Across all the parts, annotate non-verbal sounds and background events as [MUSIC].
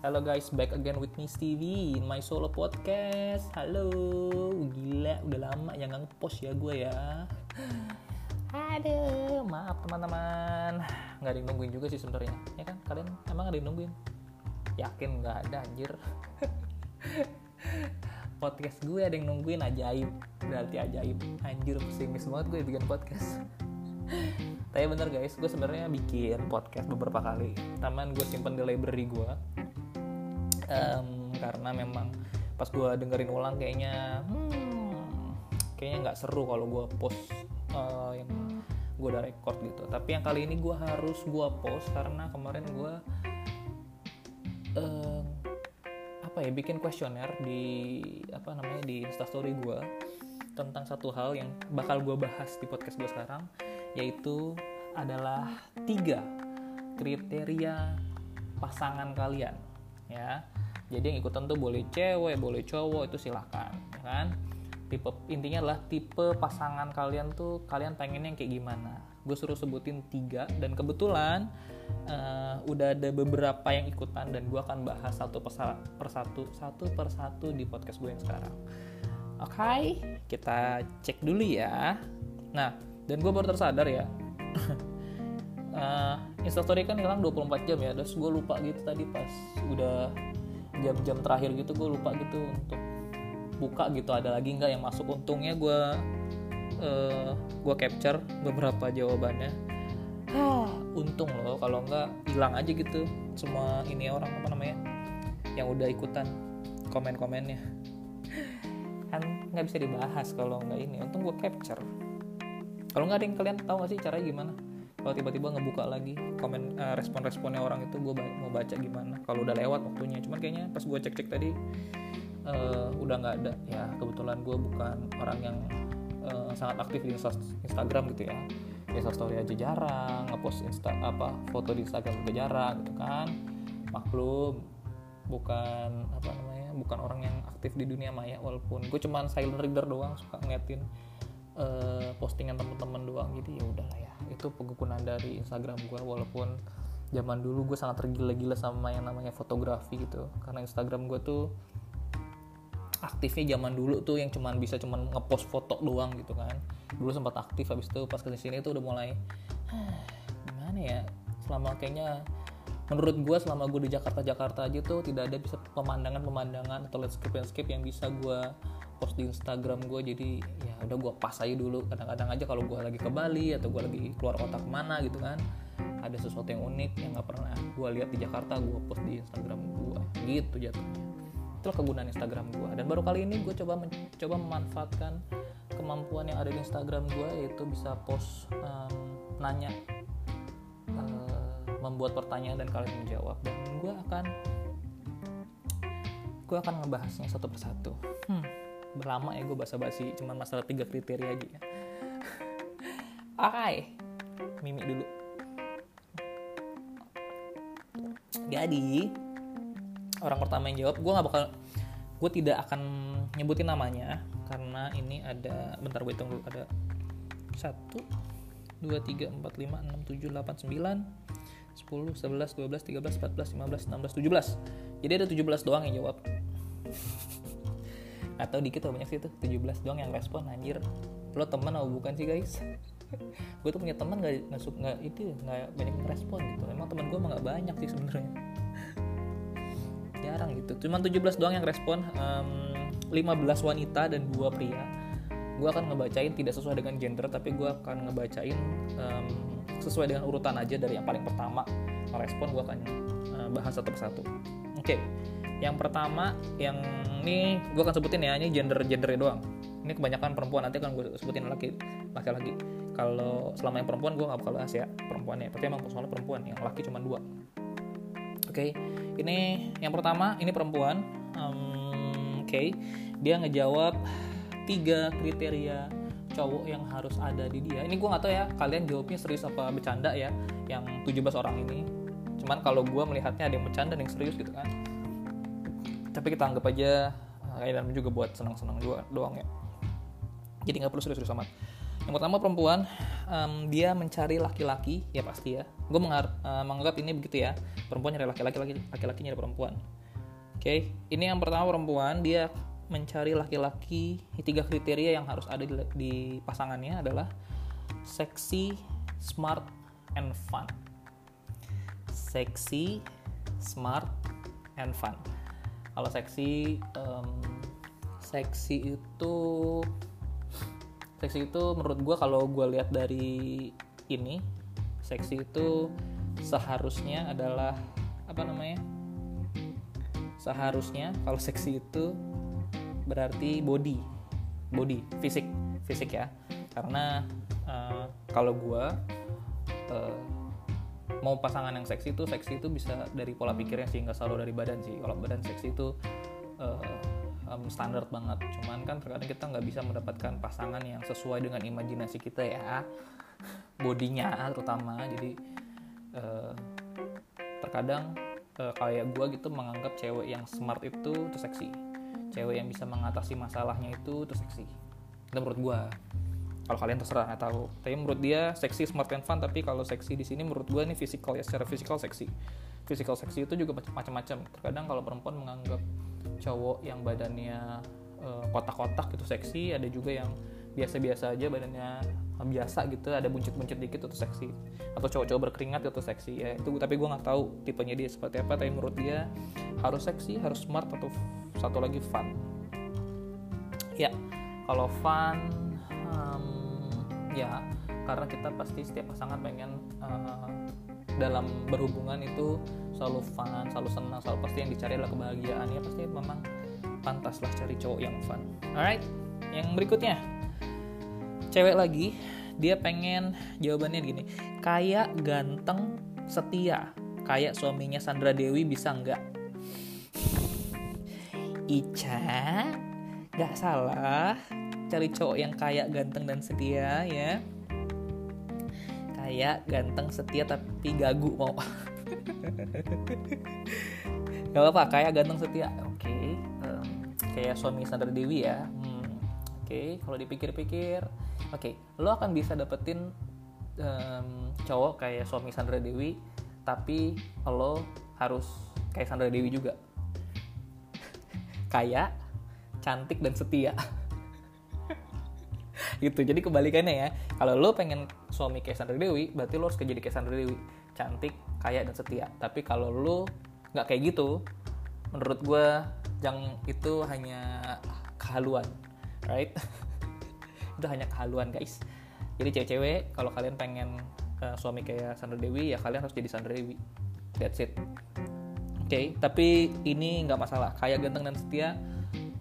Hello guys, back again with me Stevie in my solo podcast. Halo, gila, udah lama yang ngepost ya gue ya. Aduh, maaf teman-teman, nggak ada yang nungguin juga sih sebenarnya. Ya kan, kalian emang ada yang nungguin? Yakin nggak ada anjir. [LAUGHS] podcast gue ada yang nungguin ajaib, berarti ajaib. Anjir, pesimis banget gue bikin podcast. Tapi bener guys, gue sebenarnya bikin podcast beberapa kali. Taman gue simpen di library gue um, karena memang pas gue dengerin ulang kayaknya hmm, kayaknya nggak seru kalau gue post uh, yang gue udah record gitu. Tapi yang kali ini gue harus gue post karena kemarin gue uh, apa ya bikin kuesioner di apa namanya di instastory gue tentang satu hal yang bakal gue bahas di podcast gue sekarang yaitu adalah tiga kriteria pasangan kalian ya jadi yang ikutan tuh boleh cewek boleh cowok itu silahkan ya kan? Tipe intinya adalah tipe pasangan kalian tuh kalian pengennya yang kayak gimana. Gue suruh sebutin tiga dan kebetulan uh, udah ada beberapa yang ikutan dan gue akan bahas satu persatu satu persatu di podcast gue yang sekarang. Oke? Okay, kita cek dulu ya. Nah dan gue baru tersadar ya. [LAUGHS] Uh, instastory kan hilang 24 jam ya terus gue lupa gitu tadi pas udah jam-jam terakhir gitu gue lupa gitu untuk buka gitu. Ada lagi nggak yang masuk? Untungnya gue uh, gue capture beberapa jawabannya. Ah, untung loh kalau nggak hilang aja gitu semua ini orang apa namanya yang udah ikutan komen-komennya. Kan nggak bisa dibahas kalau nggak ini. Untung gue capture. Kalau nggak ada yang kalian tahu nggak sih caranya gimana kalau tiba-tiba ngebuka lagi komen uh, respon-responnya orang itu gue mau baca gimana. Kalau udah lewat waktunya. Cuman kayaknya pas gue cek-cek tadi uh, udah nggak ada. Ya kebetulan gue bukan orang yang uh, sangat aktif di Instagram gitu ya. Insta story aja jarang ngepost insta apa foto di Instagram juga jarang gitu kan. Maklum bukan apa namanya bukan orang yang aktif di dunia maya walaupun. Gue cuman silent reader doang suka ngeliatin uh, postingan teman-teman doang jadi ya udahlah ya. Itu penggunaan dari Instagram gue walaupun zaman dulu gue sangat tergila-gila sama yang namanya fotografi gitu. Karena Instagram gue tuh aktifnya zaman dulu tuh yang cuman bisa cuman ngepost foto doang gitu kan. Dulu sempat aktif habis itu pas ke sini tuh udah mulai [SIGHS] gimana ya selama kayaknya menurut gue selama gue di Jakarta Jakarta aja tuh tidak ada bisa pemandangan pemandangan atau landscape landscape yang bisa gue post di Instagram gue jadi ya udah gue pas aja dulu. Kadang-kadang aja kalau gue lagi ke Bali atau gue lagi keluar kota ke mana gitu kan ada sesuatu yang unik yang nggak pernah gue lihat di Jakarta gue post di Instagram gue gitu jatuhnya. Itulah kegunaan Instagram gue dan baru kali ini gue coba mencoba memanfaatkan kemampuan yang ada di Instagram gue yaitu bisa post um, nanya uh, membuat pertanyaan dan kalian menjawab. Dan gue akan gue akan ngebahasnya satu persatu. Hmm berlama ya gue basa-basi cuman masalah tiga kriteria aja ya. Oke mimik dulu. Jadi orang pertama yang jawab gue nggak bakal gue tidak akan nyebutin namanya karena ini ada bentar gue hitung dulu ada satu dua tiga empat lima enam tujuh delapan sembilan sepuluh sebelas dua belas tiga belas empat belas lima belas enam belas tujuh belas. Jadi ada tujuh belas doang yang jawab atau dikit atau banyak sih tuh 17 doang yang respon anjir. Lo teman atau bukan sih guys? [LAUGHS] Gue tuh punya teman nggak nggak nggak itu nggak banyak yang respon gitu. Emang teman gue emang nggak banyak sih sebenarnya. [LAUGHS] Jarang gitu. Cuma 17 doang yang respon um, 15 wanita dan dua pria. Gue akan ngebacain tidak sesuai dengan gender tapi gue akan ngebacain um, sesuai dengan urutan aja dari yang paling pertama. Merespon gue akan uh, bahas satu persatu. Oke. okay yang pertama yang ini gue akan sebutin ya ini gender gendernya doang. Ini kebanyakan perempuan nanti akan gue sebutin laki laki lagi kalau selama yang perempuan gue nggak bakal bahas ya perempuannya. Tapi emang soalnya perempuan yang laki cuma dua. Oke okay. ini yang pertama ini perempuan. Um, oke okay. dia ngejawab tiga kriteria cowok yang harus ada di dia. Ini gue nggak tahu ya kalian jawabnya serius apa bercanda ya yang 17 orang ini. Cuman kalau gue melihatnya ada yang bercanda dan yang serius gitu kan tapi kita anggap aja eh, juga buat senang-senang juga doang ya. Jadi nggak perlu serius-serius amat. Yang pertama perempuan um, dia mencari laki-laki ya pasti ya. Gue uh, menganggap ini begitu ya. Perempuan nyari laki-laki laki-laki nyari perempuan. Oke okay? ini yang pertama perempuan dia mencari laki-laki. Tiga kriteria yang harus ada di, di pasangannya adalah seksi smart and fun. Seksi smart and fun kalau seksi um, seksi itu seksi itu menurut gue kalau gue lihat dari ini seksi itu seharusnya adalah apa namanya seharusnya kalau seksi itu berarti body body fisik fisik ya. Karena uh, kalau gue uh, mau pasangan yang seksi itu seksi itu bisa dari pola pikirnya sih nggak selalu dari badan sih. Kalau badan seksi itu uh, um, standar banget. Cuman kan terkadang kita nggak bisa mendapatkan pasangan yang sesuai dengan imajinasi kita ya. Bodinya terutama. Jadi uh, terkadang uh, kayak gue gitu menganggap cewek yang smart itu itu seksi. Cewek yang bisa mengatasi masalahnya itu itu seksi. Itu menurut gue kalau kalian terserah nggak tahu. Tapi menurut dia seksi smart and fun. Tapi kalau seksi di sini menurut gue ini fisikal ya secara fisikal seksi. Fisikal seksi itu juga macam-macam terkadang kalau perempuan menganggap cowok yang badannya uh, kotak-kotak gitu seksi ada juga yang biasa-biasa aja badannya biasa gitu ada buncit-buncit dikit itu seksi. Atau cowok-cowok berkeringat itu seksi. Ya itu tapi gue nggak tahu tipenya dia seperti apa tapi menurut dia harus seksi harus smart atau satu lagi fun. Ya kalau fun ya karena kita pasti setiap pasangan pengen uh, dalam berhubungan itu selalu fun, selalu senang, selalu pasti yang dicari adalah kebahagiaan. Ya pasti memang pantas lah cari cowok yang fun. Alright, yang berikutnya. Cewek lagi dia pengen jawabannya gini. Kayak ganteng setia. Kayak suaminya Sandra Dewi bisa nggak? Ica nggak salah cari cowok yang kayak ganteng dan setia ya kayak ganteng setia tapi gagu mau [LAUGHS] Gak apa-apa kayak ganteng setia oke okay. um, kayak suami Sandra Dewi ya hmm. oke okay. kalau dipikir-pikir oke okay. lo akan bisa dapetin um, cowok kayak suami Sandra Dewi tapi lo harus kayak Sandra Dewi juga [LAUGHS] kayak cantik dan setia [LAUGHS] gitu. Jadi kebalikannya ya. Kalau lo pengen suami kayak Sandra Dewi berarti lo harus jadi kayak Sandra Dewi. Cantik kaya dan setia. Tapi kalau lo nggak kayak gitu menurut gue yang itu hanya kehaluan right? [LAUGHS] Itu hanya kehaluan guys. Jadi cewek-cewek kalau kalian pengen uh, suami kayak Sandra Dewi ya kalian harus jadi Sandra Dewi. That's it. Oke okay, tapi ini nggak masalah. Kaya ganteng dan setia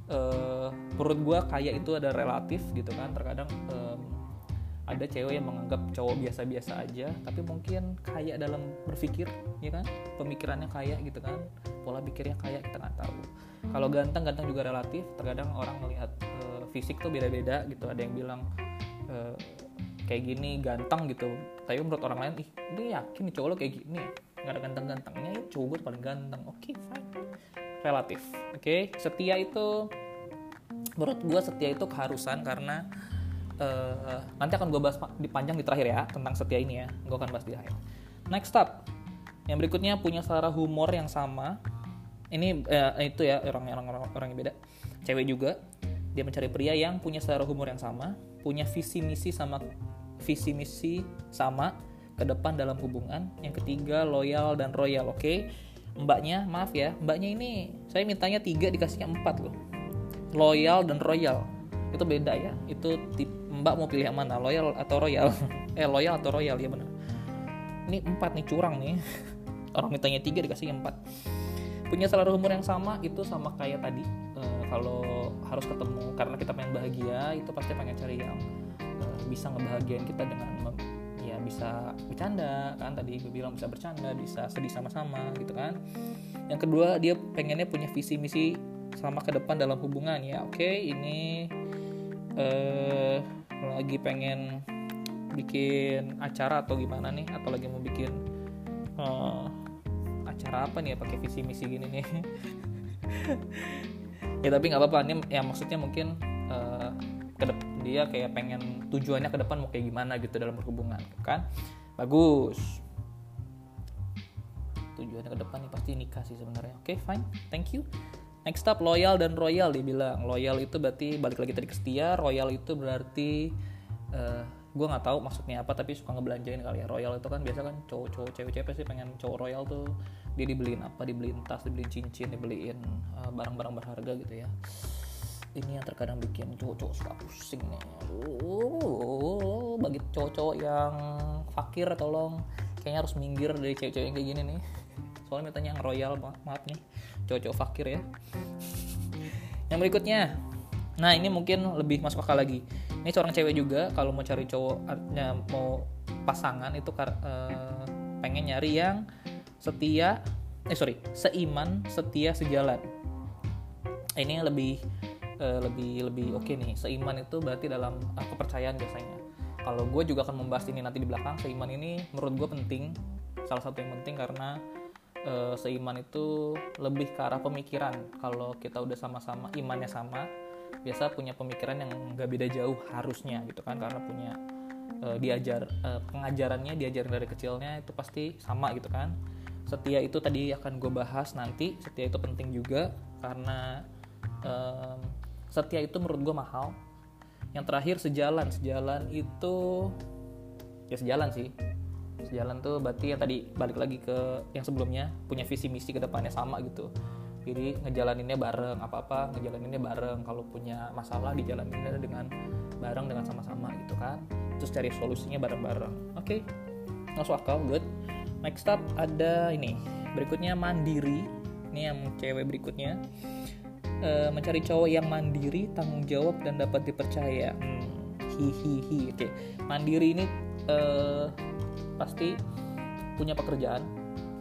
uh, menurut gue kaya itu ada relatif gitu kan. Terkadang um, ada cewek yang menganggap cowok biasa-biasa aja tapi mungkin kaya dalam berpikir ya kan? Pemikirannya kaya gitu kan pola pikirnya kaya kita nggak tahu. Kalau ganteng ganteng juga relatif. Terkadang orang melihat uh, fisik tuh beda-beda gitu. Ada yang bilang uh, kayak gini ganteng gitu. Tapi menurut orang lain ih dia yakin nih cowok lo kayak gini nggak ada ganteng-gantengnya ya cowok gue paling ganteng. Oke okay, fine. Relatif oke? Okay? setia itu menurut gue setia itu keharusan karena uh, nanti akan gue bahas di panjang di terakhir ya tentang setia ini ya. Gue akan bahas di akhir. Next up yang berikutnya punya selera humor yang sama. Ini uh, itu ya orang orang orang, yang beda. Cewek juga. Dia mencari pria yang punya selera humor yang sama punya visi misi sama visi misi sama ke depan dalam hubungan. Yang ketiga loyal dan royal oke? Okay? mbaknya maaf ya mbaknya ini saya mintanya tiga dikasihnya empat loh loyal dan royal. Itu beda ya. Itu tip, mbak mau pilih yang mana? Loyal atau royal? [LAUGHS] Eh loyal atau royal ya benar ini empat nih curang nih. [LAUGHS] Orang mintanya tiga dikasih empat. Punya selera humor yang sama itu sama kayak tadi. E, kalau harus ketemu karena kita pengen bahagia itu pasti pengen cari yang e, bisa ngebahagiain kita dengan ya bisa bercanda kan? Tadi gue bilang bisa bercanda bisa sedih sama-sama gitu kan? Yang kedua dia pengennya punya visi misi sama ke depan dalam hubungan ya. Oke okay, ini eh, lagi pengen bikin acara atau gimana nih? Atau lagi mau bikin uh, acara apa nih? Ya pakai visi misi gini nih. [LAUGHS] Ya tapi nggak apa-apa. Nih ya maksudnya mungkin uh, ke dia kayak pengen tujuannya ke depan mau kayak gimana gitu dalam berhubungan kan? Bagus. Tujuannya ke depan nih pasti nikah sih sebenarnya. Oke fine. Thank you next up loyal dan royal dibilang. Loyal itu berarti balik lagi tadi ke setia royal itu berarti uh, gue nggak tahu maksudnya apa tapi suka ngebelanjain kali ya. Royal itu kan biasa kan cowok-cowok cewek-cewek sih pengen cowok royal tuh dia dibeliin apa dibeliin tas dibeliin cincin dibeliin uh, barang-barang berharga gitu ya. Ini yang terkadang bikin cowok-cowok suka pusing nih. Uh, bagi cowok-cowok yang fakir tolong. Kayaknya harus minggir dari cewek-cewek yang kayak gini nih. [LAUGHS] Soalnya mintanya yang royal maaf nih cowok-cowok fakir ya. Yang berikutnya. Nah ini mungkin lebih masuk akal lagi. Ini seorang cewek juga kalau mau cari cowok mau pasangan itu uh, pengen nyari yang setia eh sorry seiman setia sejalan. Ini lebih uh, lebih lebih oke okay nih. Seiman itu berarti dalam uh, kepercayaan biasanya. Kalau gue juga akan membahas ini nanti di belakang. Seiman ini menurut gue penting salah satu yang penting karena uh, seiman itu lebih ke arah pemikiran. Kalau kita udah sama-sama imannya sama biasa punya pemikiran yang nggak beda jauh harusnya gitu kan. Karena punya uh, diajar uh, pengajarannya diajarin dari kecilnya itu pasti sama gitu kan. Setia itu tadi akan gue bahas nanti. Setia itu penting juga karena setia itu menurut gue mahal. Yang terakhir sejalan. Sejalan itu ya sejalan sih sejalan tuh berarti yang tadi balik lagi ke yang sebelumnya punya visi misi ke depannya sama gitu. Jadi ngejalaninnya bareng apa apa ngejalaninnya bareng. Kalau punya masalah dijalaninnya dengan bareng dengan sama-sama gitu kan. Terus cari solusinya bareng-bareng. Oke okay. masuk akal good. Next up ada ini. Berikutnya mandiri. Ini yang cewek berikutnya. E, mencari cowok yang mandiri tanggung jawab dan dapat dipercaya. Hmm, hihihi oke okay. mandiri ini e, pasti punya pekerjaan.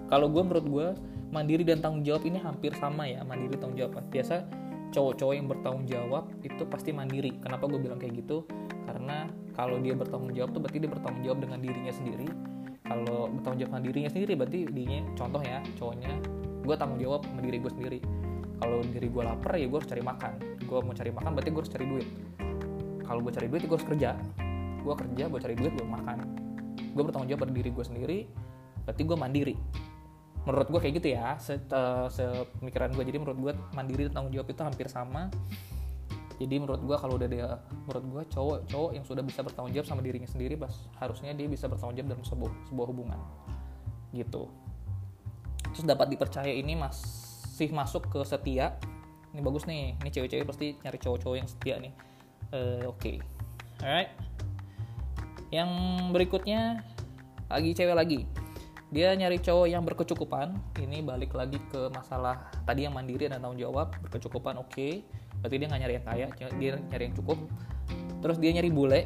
Kalau gue menurut gue mandiri dan tanggung jawab ini hampir sama ya mandiri tanggung jawab. Biasa cowok-cowok yang bertanggung jawab itu pasti mandiri. Kenapa gue bilang kayak gitu? Karena kalau dia bertanggung jawab tuh berarti dia bertanggung jawab dengan dirinya sendiri. Kalau bertanggung jawab dengan dirinya sendiri berarti dirinya contoh ya cowoknya gue tanggung jawab sama diri gue sendiri. Kalau diri gue lapar ya gue harus cari makan. Gue mau cari makan berarti gue harus cari duit. Kalau gue cari duit ya gue harus kerja. Gue kerja gue cari duit gue makan gue bertanggung jawab pada diri gue sendiri berarti gue mandiri. Menurut gue kayak gitu ya se, uh, sepemikiran gue. Jadi menurut gue mandiri dan tanggung jawab itu hampir sama. Jadi menurut gue kalau udah dia menurut gue cowok cowok yang sudah bisa bertanggung jawab sama dirinya sendiri pas harusnya dia bisa bertanggung jawab dalam sebuah sebuah hubungan. Gitu. Terus dapat dipercaya ini masih masuk ke setia. Ini bagus nih ini cewek-cewek pasti nyari cowok-cowok yang setia nih. Uh, oke. Okay. alright yang berikutnya lagi cewek lagi dia nyari cowok yang berkecukupan ini balik lagi ke masalah tadi yang mandiri dan tanggung jawab berkecukupan oke okay. berarti dia nggak nyari yang kaya dia nyari yang cukup terus dia nyari bule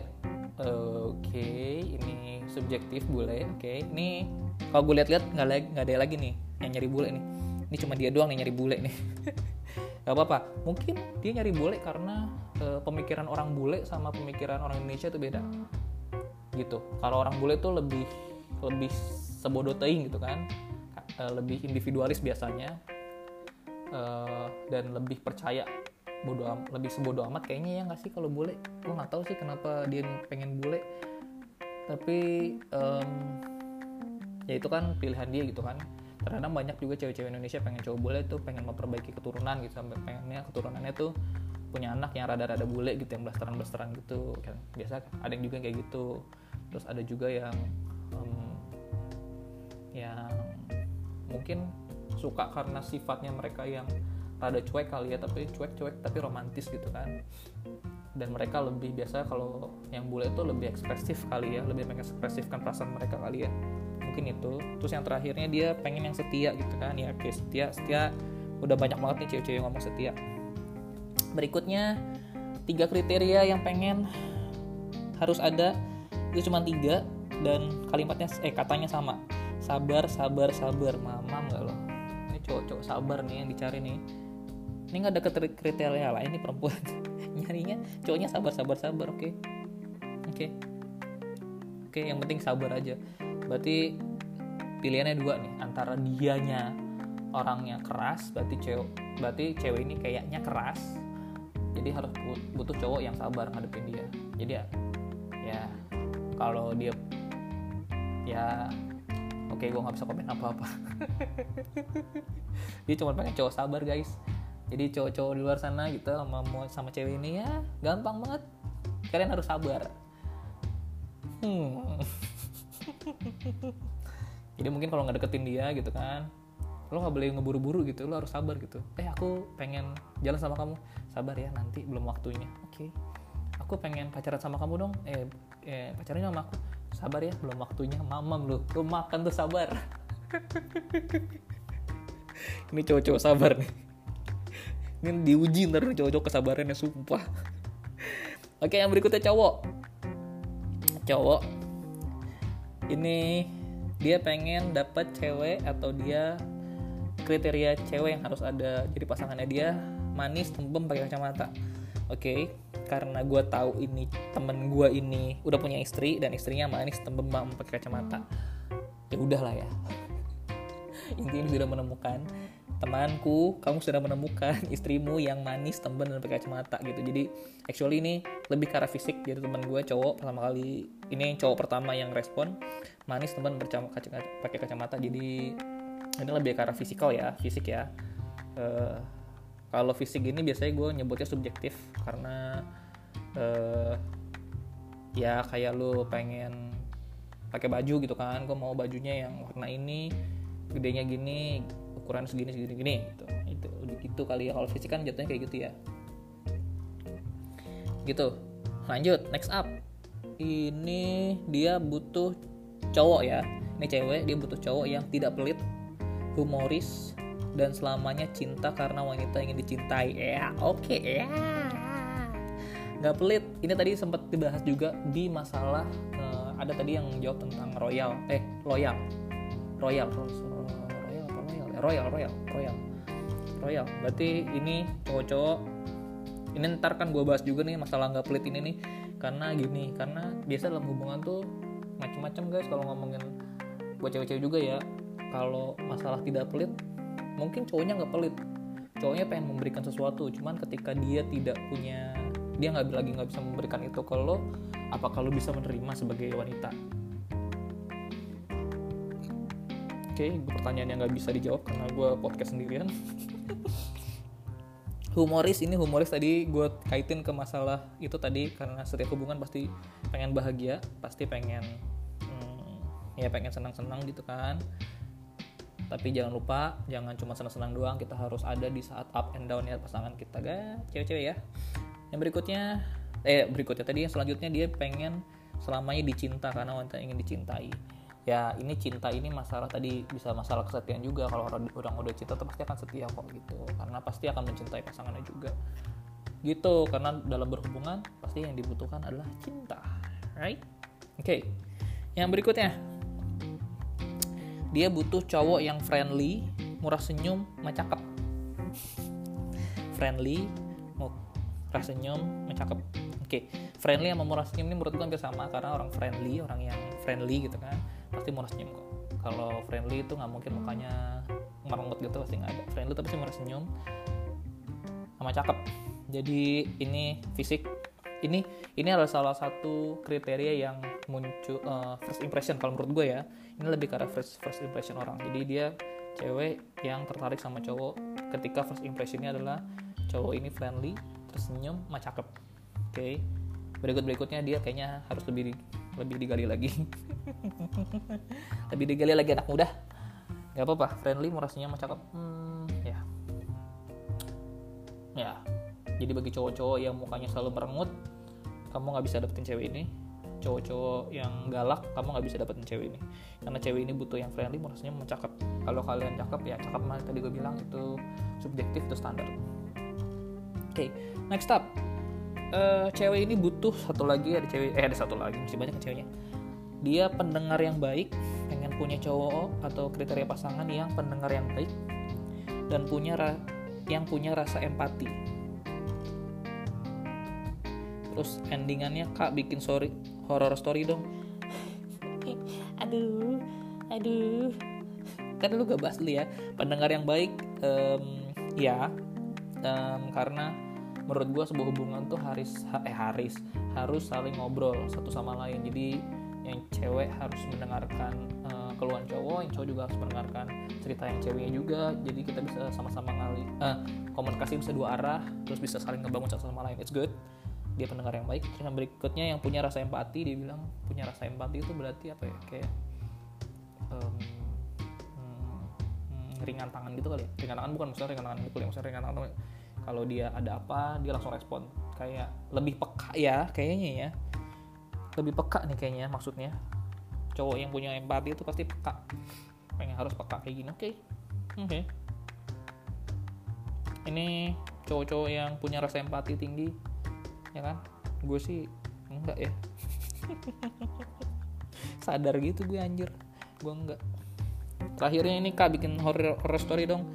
oke okay. ini subjektif bule oke okay. ini kalau gue lihat-lihat nggak lagi nggak ada lagi nih yang nyari bule nih ini cuma dia doang nih nyari bule nih [LAUGHS] gak apa-apa mungkin dia nyari bule karena uh, pemikiran orang bule sama pemikiran orang Indonesia itu beda gitu. Kalau orang bule tuh lebih lebih sebodoh teing gitu kan. Uh, lebih individualis biasanya. Uh, dan lebih percaya. Bodoh lebih sebodoh amat kayaknya ya nggak sih kalau bule? Gue nggak tahu sih kenapa dia pengen bule. Tapi um, ya itu kan pilihan dia gitu kan. Karena banyak juga cewek-cewek Indonesia pengen cowok bule tuh pengen memperbaiki keturunan gitu. Sampai pengennya keturunannya tuh punya anak yang rada-rada bule gitu yang blasteran-blasteran gitu. Kan biasa ada yang juga kayak gitu terus ada juga yang um, yang mungkin suka karena sifatnya mereka yang rada cuek kali ya tapi cuek-cuek tapi romantis gitu kan. Dan mereka lebih biasa kalau yang bule itu lebih ekspresif kali ya lebih mengekspresifkan perasaan mereka kali ya. Mungkin itu. Terus yang terakhirnya dia pengen yang setia gitu kan. Ya oke setia setia. Udah banyak banget nih cewek-cewek yang ngomong setia. Berikutnya tiga kriteria yang pengen harus ada itu cuma tiga dan kalimatnya eh katanya sama. Sabar sabar sabar. Mamam gak lo ini cowok-cowok sabar nih yang dicari nih. Ini nggak ada kriteria lah ini perempuan. [LAUGHS] Nyarinya cowoknya sabar sabar sabar oke. Okay? oke. Okay. oke okay, yang penting sabar aja. Berarti pilihannya dua nih antara dianya orangnya keras berarti cewek berarti cewek ini kayaknya keras. Jadi harus butuh cowok yang sabar ngadepin dia. Jadi ya ya kalau dia ya oke okay, gue nggak bisa komen apa-apa. [LAUGHS] Dia cuma pengen cowok sabar guys. Jadi cowok-cowok di luar sana gitu sama sama cewek ini ya gampang banget. Kalian harus sabar. Hmm. [LAUGHS] jadi mungkin kalau nggak deketin dia gitu kan lo nggak boleh ngeburu-buru gitu lo harus sabar gitu. Eh aku pengen jalan sama kamu. Sabar ya nanti belum waktunya. Oke. Okay. aku pengen pacaran sama kamu dong. Eh, eh pacarnya sama aku. Sabar ya belum waktunya. Mamam lo lo makan tuh sabar. [LAUGHS] Ini cowok-cowok sabar nih. Ini diuji ntar cowok-cowok kesabarannya sumpah. Oke yang berikutnya cowok. Cowok. Ini dia pengen dapat cewek atau dia kriteria cewek yang harus ada. Jadi pasangannya dia manis tembem pakai kacamata oke okay? karena gue tahu ini temen gue ini udah punya istri dan istrinya manis tembem pakai kacamata. Ya udahlah ya. [LAUGHS] Intinya sudah menemukan temanku kamu sudah menemukan [LAUGHS] istrimu yang manis tembem dan pakai kacamata gitu. Jadi actually ini lebih ke fisik. Jadi teman gue cowok pertama kali ini cowok pertama yang respon manis tembem pakai kacamata. Jadi ini lebih ke arah fisikal ya fisik ya. Uh, kalau fisik ini biasanya gue nyebutnya subjektif karena uh, ya kayak lu pengen pakai baju gitu kan gue mau bajunya yang warna ini gedenya gini ukuran segini segini gini gitu. Itu gitu kali ya. Kalau fisik kan jatuhnya kayak gitu ya. Gitu. Lanjut next up. Ini dia butuh cowok ya. Ini cewek dia butuh cowok yang tidak pelit humoris, dan selamanya cinta karena wanita ingin dicintai. Ya, oke okay, ya. Nggak pelit. Ini tadi sempat dibahas juga di masalah uh, ada tadi yang jawab tentang royal, eh loyal, royal, royal royal? Eh, royal, royal, royal, royal. Berarti ini cowok-cowok. Ini ntar kan gue bahas juga nih masalah nggak pelit ini nih karena gini karena biasa dalam hubungan tuh macam-macam guys kalau ngomongin buat cewek-cewek juga ya kalau masalah tidak pelit mungkin cowoknya nggak pelit. Cowoknya pengen memberikan sesuatu cuman ketika dia tidak punya dia nggak lagi nggak bisa memberikan itu ke lo apakah lo bisa menerima sebagai wanita? Oke okay, pertanyaan yang nggak bisa dijawab karena gue podcast sendirian. [LAUGHS] Humoris ini humoris tadi gue kaitin ke masalah itu tadi karena setiap hubungan pasti pengen bahagia pasti pengen hmm, ya pengen senang-senang gitu kan tapi jangan lupa jangan cuma senang-senang doang. Kita harus ada di saat up and down ya pasangan kita ga? Cewek-cewek ya. Yang berikutnya eh berikutnya tadi yang selanjutnya dia pengen selamanya dicinta karena wanita ingin dicintai. Ya ini cinta ini masalah tadi bisa masalah kesetiaan juga. Kalau orang, orang udah cinta tuh pasti akan setia kok gitu. Karena pasti akan mencintai pasangannya juga. Gitu karena dalam berhubungan pasti yang dibutuhkan adalah cinta right? Oke okay. yang berikutnya dia butuh cowok yang friendly murah senyum macakep. Friendly murah senyum macakep. Oke okay. friendly sama murah senyum ini menurut gue hampir sama karena orang friendly orang yang friendly gitu kan pasti murah senyum kok. Kalau friendly itu nggak mungkin mukanya merengut gitu pasti nggak ada. Friendly tapi sih murah senyum sama cakep. Jadi ini fisik ini ini adalah salah satu kriteria yang muncul uh, first impression kalau menurut gue ya ini lebih arah first, first impression orang. Jadi dia cewek yang tertarik sama cowok. Ketika first impressionnya adalah cowok ini friendly tersenyum mah oke. Okay. berikut berikutnya dia kayaknya harus lebih lebih digali lagi. [LAUGHS] Lebih digali lagi anak muda. Nggak apa-apa. Friendly murah senyum mah hmm, ya. Ya. Jadi bagi cowok-cowok yang mukanya selalu merengut kamu nggak bisa dapetin cewek ini cowok-cowok yang galak kamu nggak bisa dapetin cewek ini. Karena cewek ini butuh yang friendly merasanya mau cakep kalau kalian cakep ya cakep mah tadi gue bilang itu subjektif itu standar. Oke okay, next up. Uh, cewek ini butuh satu lagi ada cewek eh ada satu lagi masih banyak ceweknya. Dia pendengar yang baik pengen punya cowok atau kriteria pasangan yang pendengar yang baik dan punya yang punya rasa empati. Terus endingannya kak bikin sorry horror story dong. Aduh aduh. Kan lu gak bahas dulu ya. Pendengar yang baik um, ya. Um, karena menurut gue sebuah hubungan tuh harus eh haris harus saling ngobrol satu sama lain. Jadi yang cewek harus mendengarkan uh, keluhan cowok yang cowok juga harus mendengarkan cerita yang ceweknya juga. Jadi kita bisa sama-sama ngali uh, komunikasi bisa dua arah terus bisa saling ngebangun satu sama lain. It's good dia pendengar yang baik. Terus yang berikutnya yang punya rasa empati dia bilang punya rasa empati itu berarti apa ya? Kayak um, ringan tangan gitu kali ya? Ringan tangan bukan maksudnya ringan tangan gitu ya maksudnya ringan tangan. Kalau dia ada apa dia langsung respon. Kayak lebih peka ya kayaknya ya. Lebih peka nih kayaknya maksudnya. Cowok yang punya empati itu pasti peka. Pengen harus peka kayak gini oke. Okay. oke. Okay. ini cowok-cowok yang punya rasa empati tinggi ya kan? Gue sih enggak ya. [LAUGHS] Sadar gitu gue anjir. Gue enggak. Terakhirnya ini kak bikin horror, horror story dong.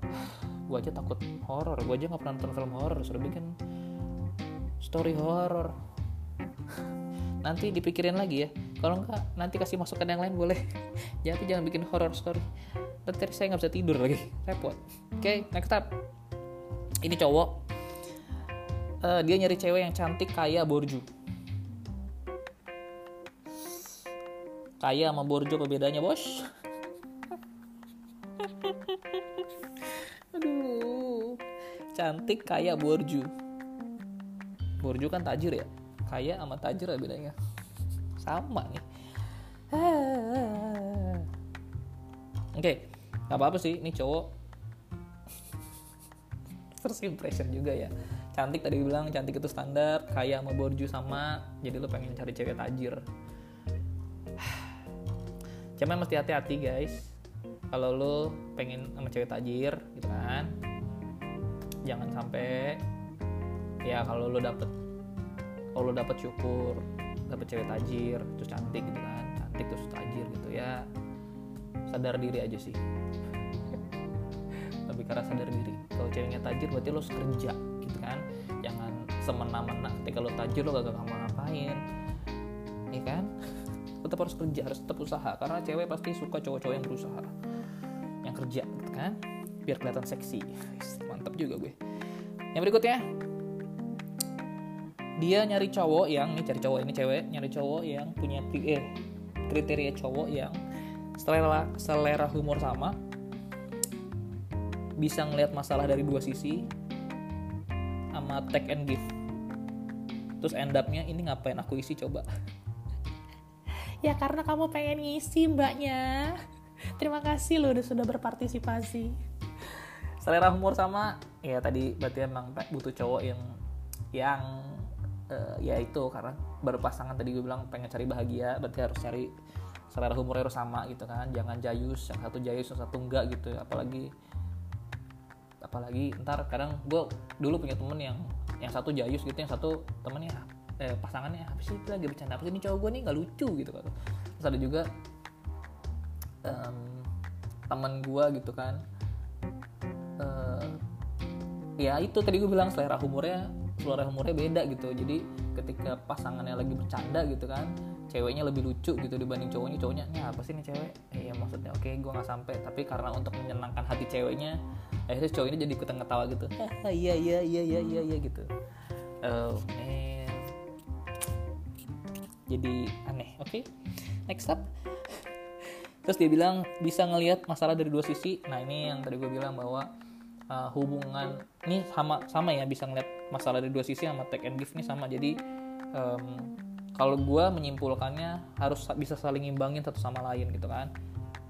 [SIGHS] Gue aja takut horror. Gue aja nggak pernah nonton film horror sudah bikin story horror. [LAUGHS] Nanti dipikirin lagi ya. Kalau enggak nanti kasih masukan yang lain boleh. [LAUGHS] Jadi jangan bikin horror story. Nanti saya nggak bisa tidur lagi. Repot. Oke okay, next up. Ini cowok uh, dia nyari cewek yang cantik kaya borju. Kaya sama borju apa bedanya bos? [LAUGHS] Aduh. Cantik kaya borju. Borju kan tajir ya? Kaya sama tajir lah bedanya. Sama nih. [SIGHS] Oke okay, nggak apa-apa sih ini cowok. [LAUGHS] First impression juga ya cantik tadi bilang cantik itu standar kaya sama borju sama jadi lo pengen cari cewek tajir. [SIGHS] Cuman mesti hati-hati guys. Kalau lo pengen sama cewek tajir gitu kan jangan sampai ya kalau lo dapet kalau lo dapet syukur dapet cewek tajir terus cantik gitu kan cantik terus tajir gitu ya sadar diri aja sih. [LAUGHS] Lebih karena sadar diri. Kalau ceweknya tajir berarti lo harus kerja semena-mena. Ketika lo tajir lo gak ngapa ngapain. Ya kan? [LAUGHS] Tetap harus kerja harus tetap usaha. Karena cewek pasti suka cowok-cowok yang berusaha. Yang kerja kan? Biar kelihatan seksi. [LAUGHS] Mantap juga gue. Yang berikutnya. Dia nyari cowok yang nih cari cowok ini cewek nyari cowok yang punya eh, kriteria cowok yang selera selera humor sama. Bisa ngelihat masalah dari dua sisi. Sama take and give terus end upnya ini ngapain aku isi coba? [LAUGHS] Ya karena kamu pengen ngisi mbaknya. Terima kasih lo udah sudah berpartisipasi. Selera humor sama ya tadi berarti emang butuh cowok yang yang uh, ya itu karena baru pasangan tadi gue bilang pengen cari bahagia berarti harus cari selera humornya harus sama gitu kan. Jangan jayus yang satu jayus yang satu enggak gitu apalagi apalagi ntar kadang gue dulu punya temen yang yang satu jayus gitu yang satu temennya eh, pasangannya apa sih lagi bercanda? Apa sih ini cowok gue nih nggak lucu? gitu kan. Terus ada juga um, temen gue gitu kan. Uh, ya itu tadi gue bilang selera humornya selera humornya beda gitu. Jadi ketika pasangannya lagi bercanda gitu kan ceweknya lebih lucu gitu dibanding cowoknya cowoknya ini apa sih nih cewek? Eh, ya maksudnya oke okay, gue nggak sampai. Tapi karena untuk menyenangkan hati ceweknya akhirnya cowok ini jadi ikutan ketawa gitu. Iya iya iya iya iya iya gitu. Oh man jadi aneh oke? Okay? next up. Terus dia bilang bisa ngelihat masalah dari dua sisi. Nah ini yang tadi gue bilang bahwa uh, hubungan ini sama sama ya bisa ngeliat masalah dari dua sisi sama take and give nih sama. Jadi um, kalau gue menyimpulkannya harus bisa saling imbangin satu sama lain gitu kan.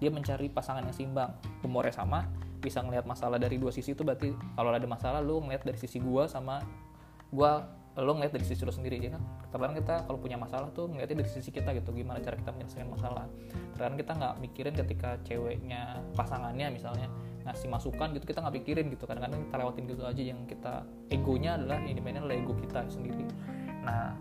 Dia mencari pasangan yang seimbang. Umurnya sama bisa ngelihat masalah dari dua sisi itu berarti kalau ada masalah lu ngeliat dari sisi gue sama gue lo ngeliat dari sisi lo sendiri ya kan? Terkadang kita kalau punya masalah tuh ngeliatnya dari sisi kita gitu gimana cara kita menyelesaikan masalah. Terkadang kita nggak mikirin ketika ceweknya pasangannya misalnya ngasih masukan gitu kita nggak pikirin gitu. Kadang-kadang kita lewatin gitu aja yang kita egonya adalah yang dimainin adalah ego kita sendiri. Nah,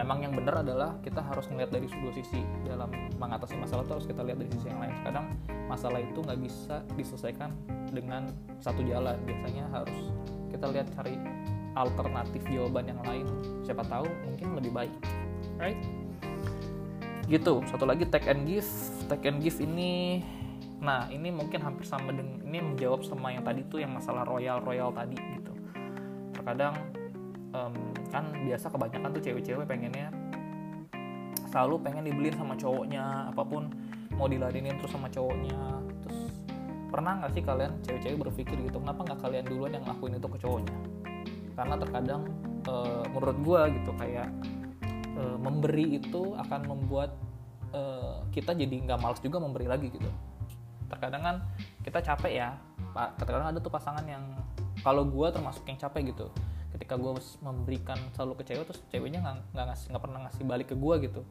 emang yang benar adalah kita harus melihat dari dua sisi dalam mengatasi masalah itu harus kita lihat dari sisi yang lain. Kadang masalah itu nggak bisa diselesaikan dengan satu jalan. Biasanya harus kita lihat cari alternatif jawaban yang lain. Siapa tahu mungkin lebih baik, right? Gitu. Satu lagi take and give. Take and give ini Nah, ini mungkin hampir sama dengan ini menjawab sama yang tadi tuh yang masalah royal royal tadi gitu. terkadang em, kan biasa kebanyakan tuh cewek-cewek pengennya selalu pengen dibeliin sama cowoknya apa pun mau diladenin terus sama cowoknya. Terus pernah nggak sih kalian cewek-cewek berpikir gitu kenapa nggak kalian duluan yang ngelakuin itu ke cowoknya? Karena terkadang eh, menurut gua gitu kayak eh, memberi itu akan membuat eh, kita jadi nggak males juga memberi lagi gitu. Terkadang kan kita capek ya terkadang ada tuh pasangan yang kalau gua termasuk yang capek gitu ketika gue memberikan selalu ke cewek terus ceweknya nggak ngasih nggak pernah ngasih balik ke gua gitu.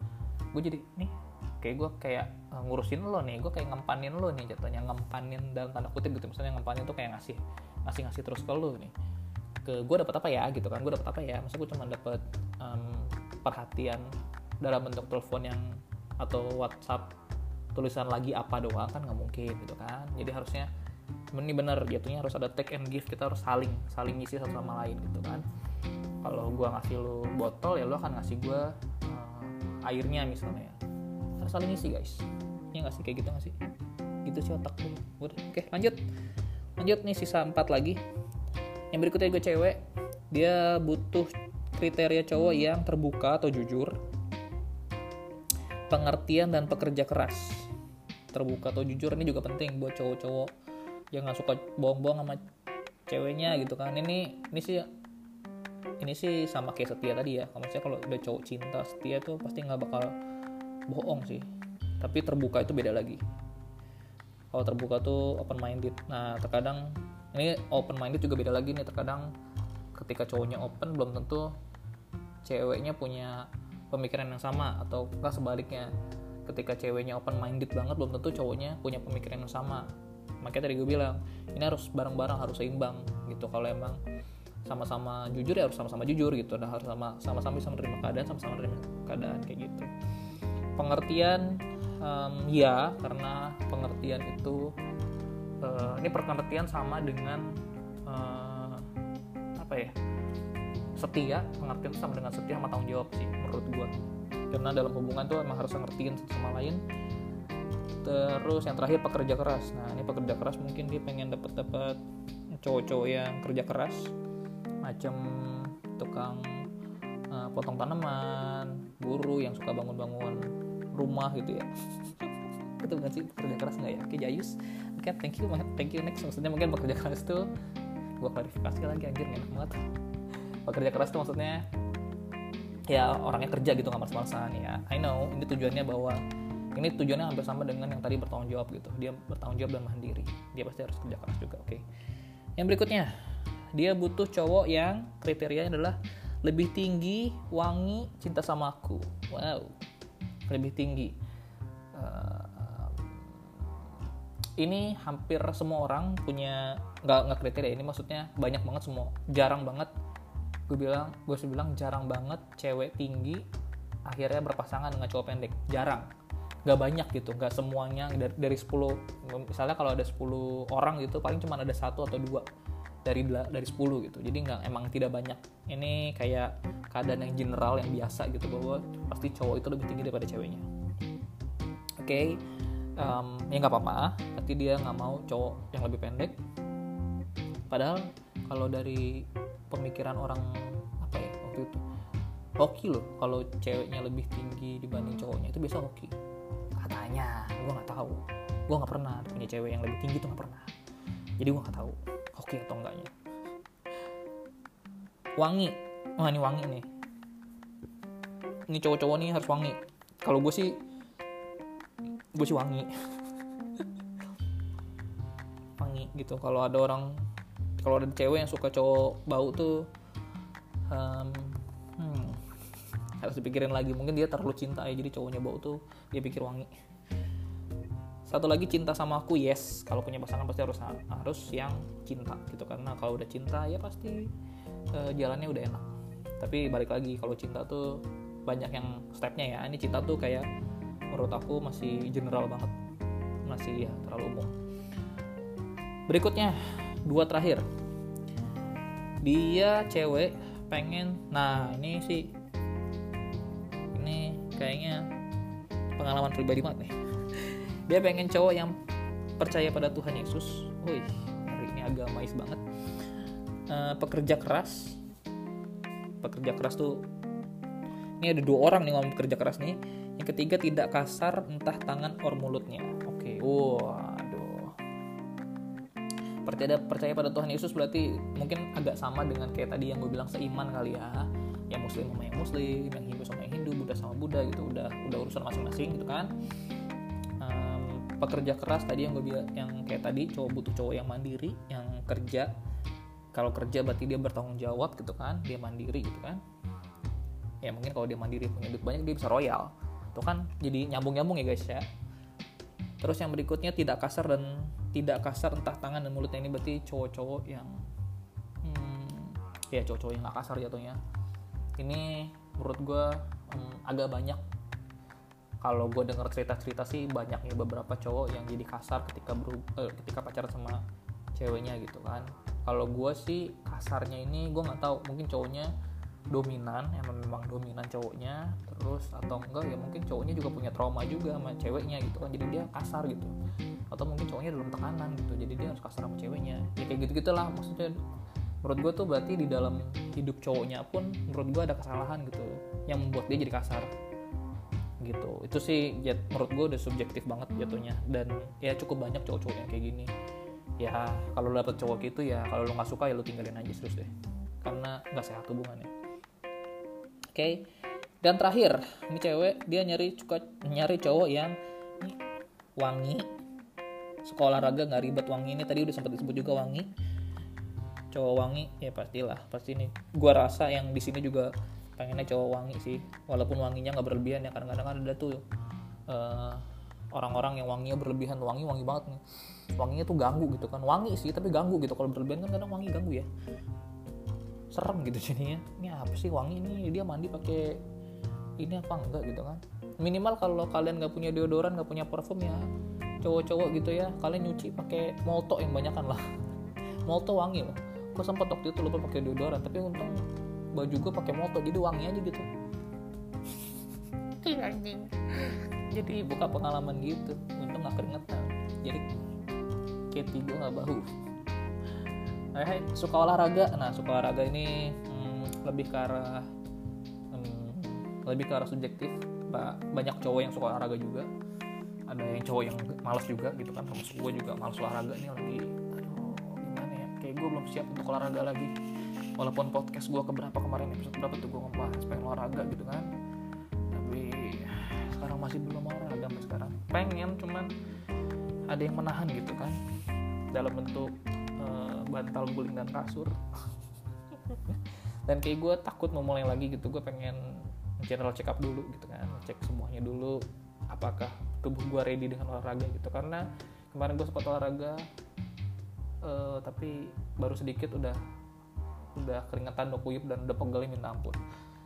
Gue jadi nih kayak gue kayak eh, ngurusin lo nih gue kayak ngempanin lo nih jatuhnya ngempanin dalam tanda kutip gitu. Misalnya ngempanin tuh kayak ngasih ngasih ngasih terus ke lo nih. Ke gue dapat apa ya gitu kan gue dapat apa ya? Masa gue cuma dapat em, perhatian dalam bentuk telepon yang atau WhatsApp tulisan lagi apa doang kan nggak mungkin gitu kan. Jadi harusnya ini bener jatuhnya harus ada take and give kita harus saling saling ngisi satu sama lain gitu kan. Kalau gua ngasih lu botol ya lu akan ngasih gua eh, airnya misalnya. Harus saling ngisi guys. Ya nggak sih kayak gitu nggak sih? Gitu sih otak gue oke lanjut. Lanjut nih sisa empat lagi. Yang berikutnya gue cewek. Dia butuh kriteria cowok yang terbuka atau jujur. Pengertian dan pekerja keras. Terbuka atau jujur ini juga penting buat cowok-cowok yang nggak suka bohong-bohong sama ceweknya gitu kan. Ini ini sih ini sih sama kayak setia tadi ya. Misalnya kalau udah cowok cinta setia tuh pasti nggak bakal bohong sih. Tapi terbuka itu beda lagi. Kalau terbuka tuh open minded nah terkadang ini open minded juga beda lagi nih. Terkadang ketika cowoknya open belum tentu ceweknya punya pemikiran yang sama atau enggak sebaliknya. Ketika ceweknya open minded banget belum tentu cowoknya punya pemikiran yang sama makanya tadi gue bilang ini harus bareng-bareng harus seimbang gitu. Kalau emang sama-sama jujur ya harus sama-sama jujur gitu. Dan harus sama sama-sama bisa menerima keadaan sama-sama menerima keadaan kayak gitu. Pengertian em, ya karena pengertian itu eh, ini pengertian sama dengan eh, apa ya? Setia pengertian sama dengan setia sama tanggung jawab sih menurut gua. Karena dalam hubungan tuh emang harus ngertiin sama lain terus yang terakhir pekerja keras. Nah ini pekerja keras mungkin dia pengen dapat dapat cowok-cowok yang kerja keras macam tukang eh, potong tanaman guru yang suka bangun-bangun rumah gitu ya. [LAUGHS] Itu bukan sih? Pekerja keras nggak ya? Oke Jayus. Oke thank you banget. Thank you next. Maksudnya mungkin pekerja keras itu gua klarifikasi lagi anjir enak banget. [LAUGHS] Pekerja keras itu maksudnya ya orangnya kerja gitu nggak males-malesan ya. I know ini tujuannya bahwa ini tujuannya hampir sama dengan yang tadi bertanggung jawab gitu. Dia bertanggung jawab dan mandiri. Dia pasti harus kerja keras juga oke. Yang berikutnya dia butuh cowok yang kriterianya adalah lebih tinggi wangi cinta sama aku. Wow lebih tinggi. Eh, ini hampir semua orang punya nggak nggak kriteria. Ini maksudnya banyak banget semua. Jarang banget. Gue bilang gue sih bilang jarang banget cewek tinggi akhirnya berpasangan dengan cowok pendek. Jarang nggak banyak gitu nggak semuanya. Dari, dari 10 misalnya kalau ada 10 orang gitu paling cuma ada satu atau dua dari dari 10 gitu. Jadi nggak emang tidak banyak. Ini kayak keadaan yang general yang biasa gitu bahwa pasti cowok itu lebih tinggi daripada ceweknya. Oke em, ya nggak apa-apa. Tapi dia nggak mau cowok yang lebih pendek. Padahal kalau dari pemikiran orang apa ya waktu itu hoki loh. Kalau ceweknya lebih tinggi dibanding cowoknya itu biasa hoki katanya gue nggak tahu. Gue nggak pernah punya cewek yang lebih tinggi tuh nggak pernah. Jadi gue nggak tahu hoki atau enggaknya. Wangi. Wah ini wangi nih. Ini cowok-cowok nih harus wangi. Kalau gue sih gue sih wangi. [LAUGHS] Wangi gitu. Kalau ada orang kalau ada cewek yang suka cowok bau tuh hmm, harus dipikirin lagi. Mungkin dia terlalu cinta ya jadi cowoknya bau tuh dia pikir wangi. Satu lagi cinta sama aku yes. Kalau punya pasangan pasti harus harus yang cinta gitu. Karena kalau udah cinta ya pasti eh, jalannya udah enak. Tapi balik lagi kalau cinta tuh banyak yang stepnya ya. Ini cinta tuh kayak menurut aku masih general banget. Masih ya terlalu umum. Berikutnya dua terakhir. Dia cewek pengen nah ini sih kayaknya pengalaman pribadi banget nih. [LAUGHS] Dia pengen cowok yang percaya pada Tuhan Yesus. Wih ini agamais banget. Eh, pekerja keras. Pekerja keras tuh ini ada dua orang nih ngomong pekerja keras nih. Yang ketiga tidak kasar entah tangan or mulutnya. Oke waduh. Percaya percaya pada Tuhan Yesus berarti mungkin agak sama dengan kayak tadi yang gue bilang seiman kali ya yang muslim sama yang muslim yang hindu sama yang hindu buddha sama buddha gitu udah udah urusan masing-masing gitu kan. Um, pekerja keras tadi yang gue bilang yang kayak tadi cowok butuh cowok yang mandiri yang kerja. Kalau kerja berarti dia bertanggung jawab gitu kan dia mandiri gitu kan. Ya mungkin kalau dia mandiri punya duit banyak dia bisa royal. Itu kan jadi nyambung nyambung ya guys ya. Terus yang berikutnya tidak kasar dan tidak kasar entah tangan dan mulutnya. Ini berarti cowok-cowok yang hmm, ya cowok-cowok yang gak kasar jatuhnya ini menurut gue hmm, agak banyak. Kalau gue denger cerita-cerita sih banyak ya beberapa cowok yang jadi kasar ketika beru eh, ketika pacaran sama ceweknya gitu kan. Kalau gue sih kasarnya ini gue nggak tahu. Mungkin cowoknya dominan emang memang dominan cowoknya terus atau enggak ya mungkin cowoknya juga punya trauma juga sama ceweknya gitu kan. Jadi dia kasar gitu. Atau mungkin cowoknya dalam tekanan gitu. Jadi dia harus kasar sama ceweknya. Ya kayak gitu gitulah maksudnya menurut gue tuh berarti di dalam hidup cowoknya pun menurut gue ada kesalahan gitu yang membuat dia jadi kasar. Gitu. Itu sih jat, menurut gue udah subjektif banget jatuhnya. Dan ya cukup banyak cowok-cowok yang kayak gini. Ya kalau lo dapet cowok gitu ya kalau lo nggak suka ya lo tinggalin aja terus deh. Karena nggak sehat hubungannya. Oke. Okay. dan terakhir ini cewek dia nyari suka nyari cowok yang wangi. Sekolah olahraga nggak ribet wangi. Ini tadi udah sempat disebut juga wangi cowok wangi ya pastilah. Pasti ini gua rasa yang di sini juga pengennya cowok wangi sih. Walaupun wanginya nggak berlebihan ya kadang-kadang kan ada tuh uh, orang-orang yang wanginya berlebihan. Wangi wangi banget nih. Wanginya tuh ganggu gitu kan. Wangi sih tapi ganggu gitu. Kalau berlebihan kan kadang wangi ganggu ya. Serem gitu jadinya. Ini apa sih wangi ini dia mandi pakai ini apa enggak gitu kan? Minimal kalau kalian nggak punya deodoran nggak punya parfum ya cowok-cowok gitu ya kalian nyuci pakai molto yang banyak kan lah. [LAUGHS] Molto wangi loh gue sempat waktu itu lupa pakai deodoran tapi untung baju gue pakai molto jadi wangi aja gitu. Anjing. Jadi buka pengalaman gitu untung nggak keringetan. Jadi kayak tiga nggak bau. Eh suka olahraga? Nah suka olahraga ini hmm, lebih ke arah hmm, lebih ke arah subjektif. Banyak cowok yang suka olahraga juga. Ada yang cowok yang malas juga gitu kan termasuk gue juga malas olahraga nih lagi gue belum siap untuk olahraga lagi. Walaupun podcast gue keberapa kemarin episode berapa tuh gue ngebahas pengen olahraga gitu kan. Tapi sekarang masih belum olahraga sampai sekarang. Pengen cuman ada yang menahan gitu kan. Dalam bentuk bantal guling dan kasur. Dan kayak gue takut mau mulai lagi gitu. Gue pengen general check up dulu gitu kan. Cek semuanya dulu. Apakah tubuh gue ready dengan olahraga gitu. Karena kemarin gue sempat olahraga uh, tapi baru sedikit udah udah keringetan udah kuyup dan udah pegel minta ampun.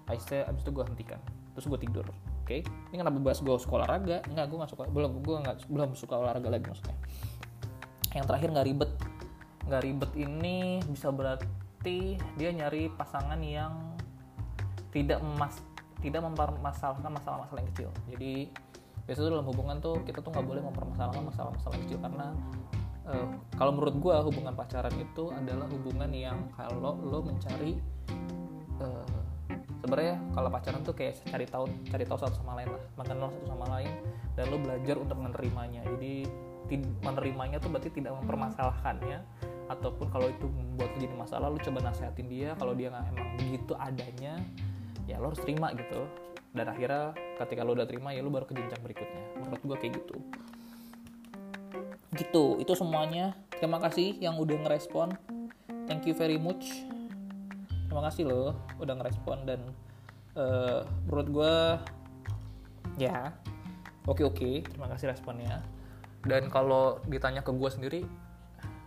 Akhirnya abis itu gue hentikan. Terus gue tidur oke? Okay? ini kenapa bahas gue suka olahraga? Nggak gue nggak suka belum gue nggak belum suka olahraga lagi maksudnya. Yang terakhir nggak ribet. Nggak ribet ini bisa berarti dia nyari pasangan yang tidak emas tidak mempermasalahkan masalah-masalah yang kecil. Jadi biasanya dalam hubungan tuh kita tuh nggak boleh mempermasalahkan masalah-masalah kecil karena uh, kalau menurut gue hubungan pacaran itu adalah hubungan yang kalau lo mencari uh, sebenarnya kalau pacaran tuh kayak cari tahu cari tahu satu sama lain lah mengenal satu sama lain dan lo belajar untuk menerimanya. Jadi menerimanya tuh berarti tidak mempermasalahkannya ataupun kalau itu membuat jadi masalah lu coba nasehatin dia kalau dia nggak emang begitu adanya ya lo harus terima gitu. Dan akhirnya ketika lo udah terima ya lo baru ke jenjang berikutnya. Menurut gue kayak gitu gitu itu semuanya. Terima kasih yang udah ngerespon. Thank you very much. Terima kasih lo udah ngerespon dan uh, menurut gue ya oke okay, oke. Okay. terima kasih responnya. Dan kalau ditanya ke gue sendiri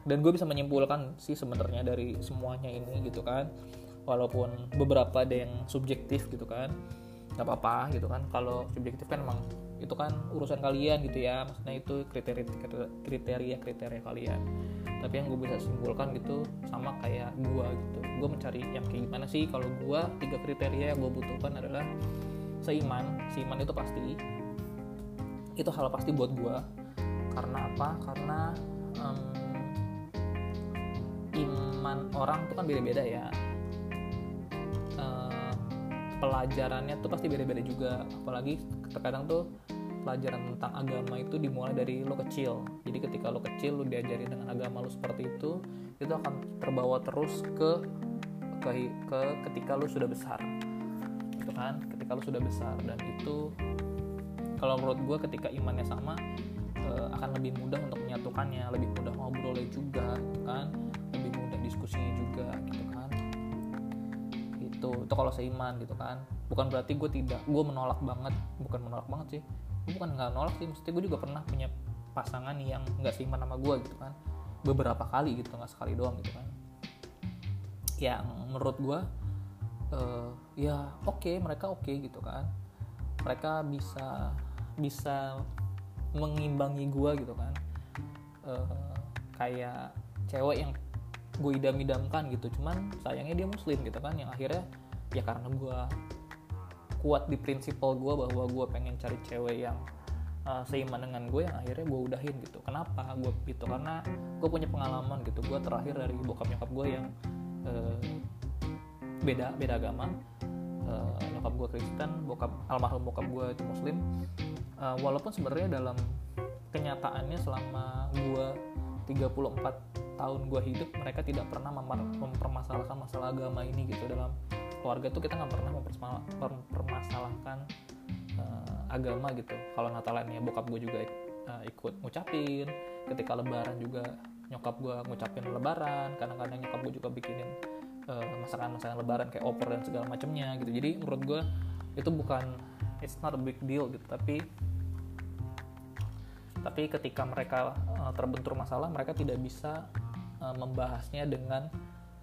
dan gue bisa menyimpulkan sih sebenarnya dari semuanya ini gitu kan. Walaupun beberapa ada yang subjektif gitu kan nggak apa-apa gitu kan. Kalau subjektif kan emang itu kan urusan kalian gitu ya. Maksudnya itu kriteria kriteria kriteria kalian. Tapi yang gue bisa simpulkan gitu sama kayak gue gitu. Gue mencari yang kayak gimana sih? Kalau gue tiga kriteria yang gue butuhkan adalah seiman. Seiman itu pasti itu hal pasti buat gue karena apa? Karena um, iman orang tuh kan beda-beda ya pelajarannya tuh pasti beda-beda juga. Apalagi terkadang tuh pelajaran tentang agama itu dimulai dari lo kecil. Jadi ketika lo kecil lo diajari dengan agama lo seperti itu itu akan terbawa terus ke ke, ke ketika lo sudah besar. Gitu kan? Ketika lo sudah besar. Dan itu kalau menurut gue ketika imannya sama uh, akan lebih mudah untuk menyatukannya. Lebih mudah ngobrolnya juga gitu kan? Lebih mudah diskusinya juga gitu kan itu itu kalau seiman gitu kan. Bukan berarti gue tidak gue menolak banget. Bukan menolak banget sih. Gue bukan nggak nolak sih. Mesti gue juga pernah punya pasangan yang nggak seiman sama gue gitu kan. Beberapa kali gitu nggak sekali doang gitu kan. Yang menurut gue uh, ya oke okay, mereka oke okay, gitu kan. Mereka bisa bisa mengimbangi gue gitu kan. Uh, kayak cewek yang gue idam-idamkan gitu. Cuman sayangnya dia muslim gitu kan. Yang akhirnya ya karena gue kuat di prinsipal gue bahwa gue pengen cari cewek yang uh, seiman dengan gue yang akhirnya gue udahin gitu. Kenapa gue gitu? Karena gue punya pengalaman gitu. Gue terakhir dari bokap nyokap gue yang uh, beda beda agama. Uh, nyokap gue Kristen bokap almarhum bokap gue itu Muslim. Uh, walaupun sebenarnya dalam kenyataannya selama gue 34 tahun gue hidup mereka tidak pernah mempermasalahkan masalah agama ini gitu. Dalam keluarga tuh kita nggak pernah mempermasalahkan uh, agama gitu. Kalau Natalan ya bokap gue juga uh, ikut ngucapin. Ketika Lebaran juga nyokap gue ngucapin Lebaran kadang-kadang nyokap gue juga bikinin masakan-masakan Lebaran kayak opor dan segala macamnya gitu. Jadi menurut gue itu bukan it's not a big deal gitu. Tapi tapi ketika mereka uh, terbentur masalah mereka tidak bisa uh, membahasnya dengan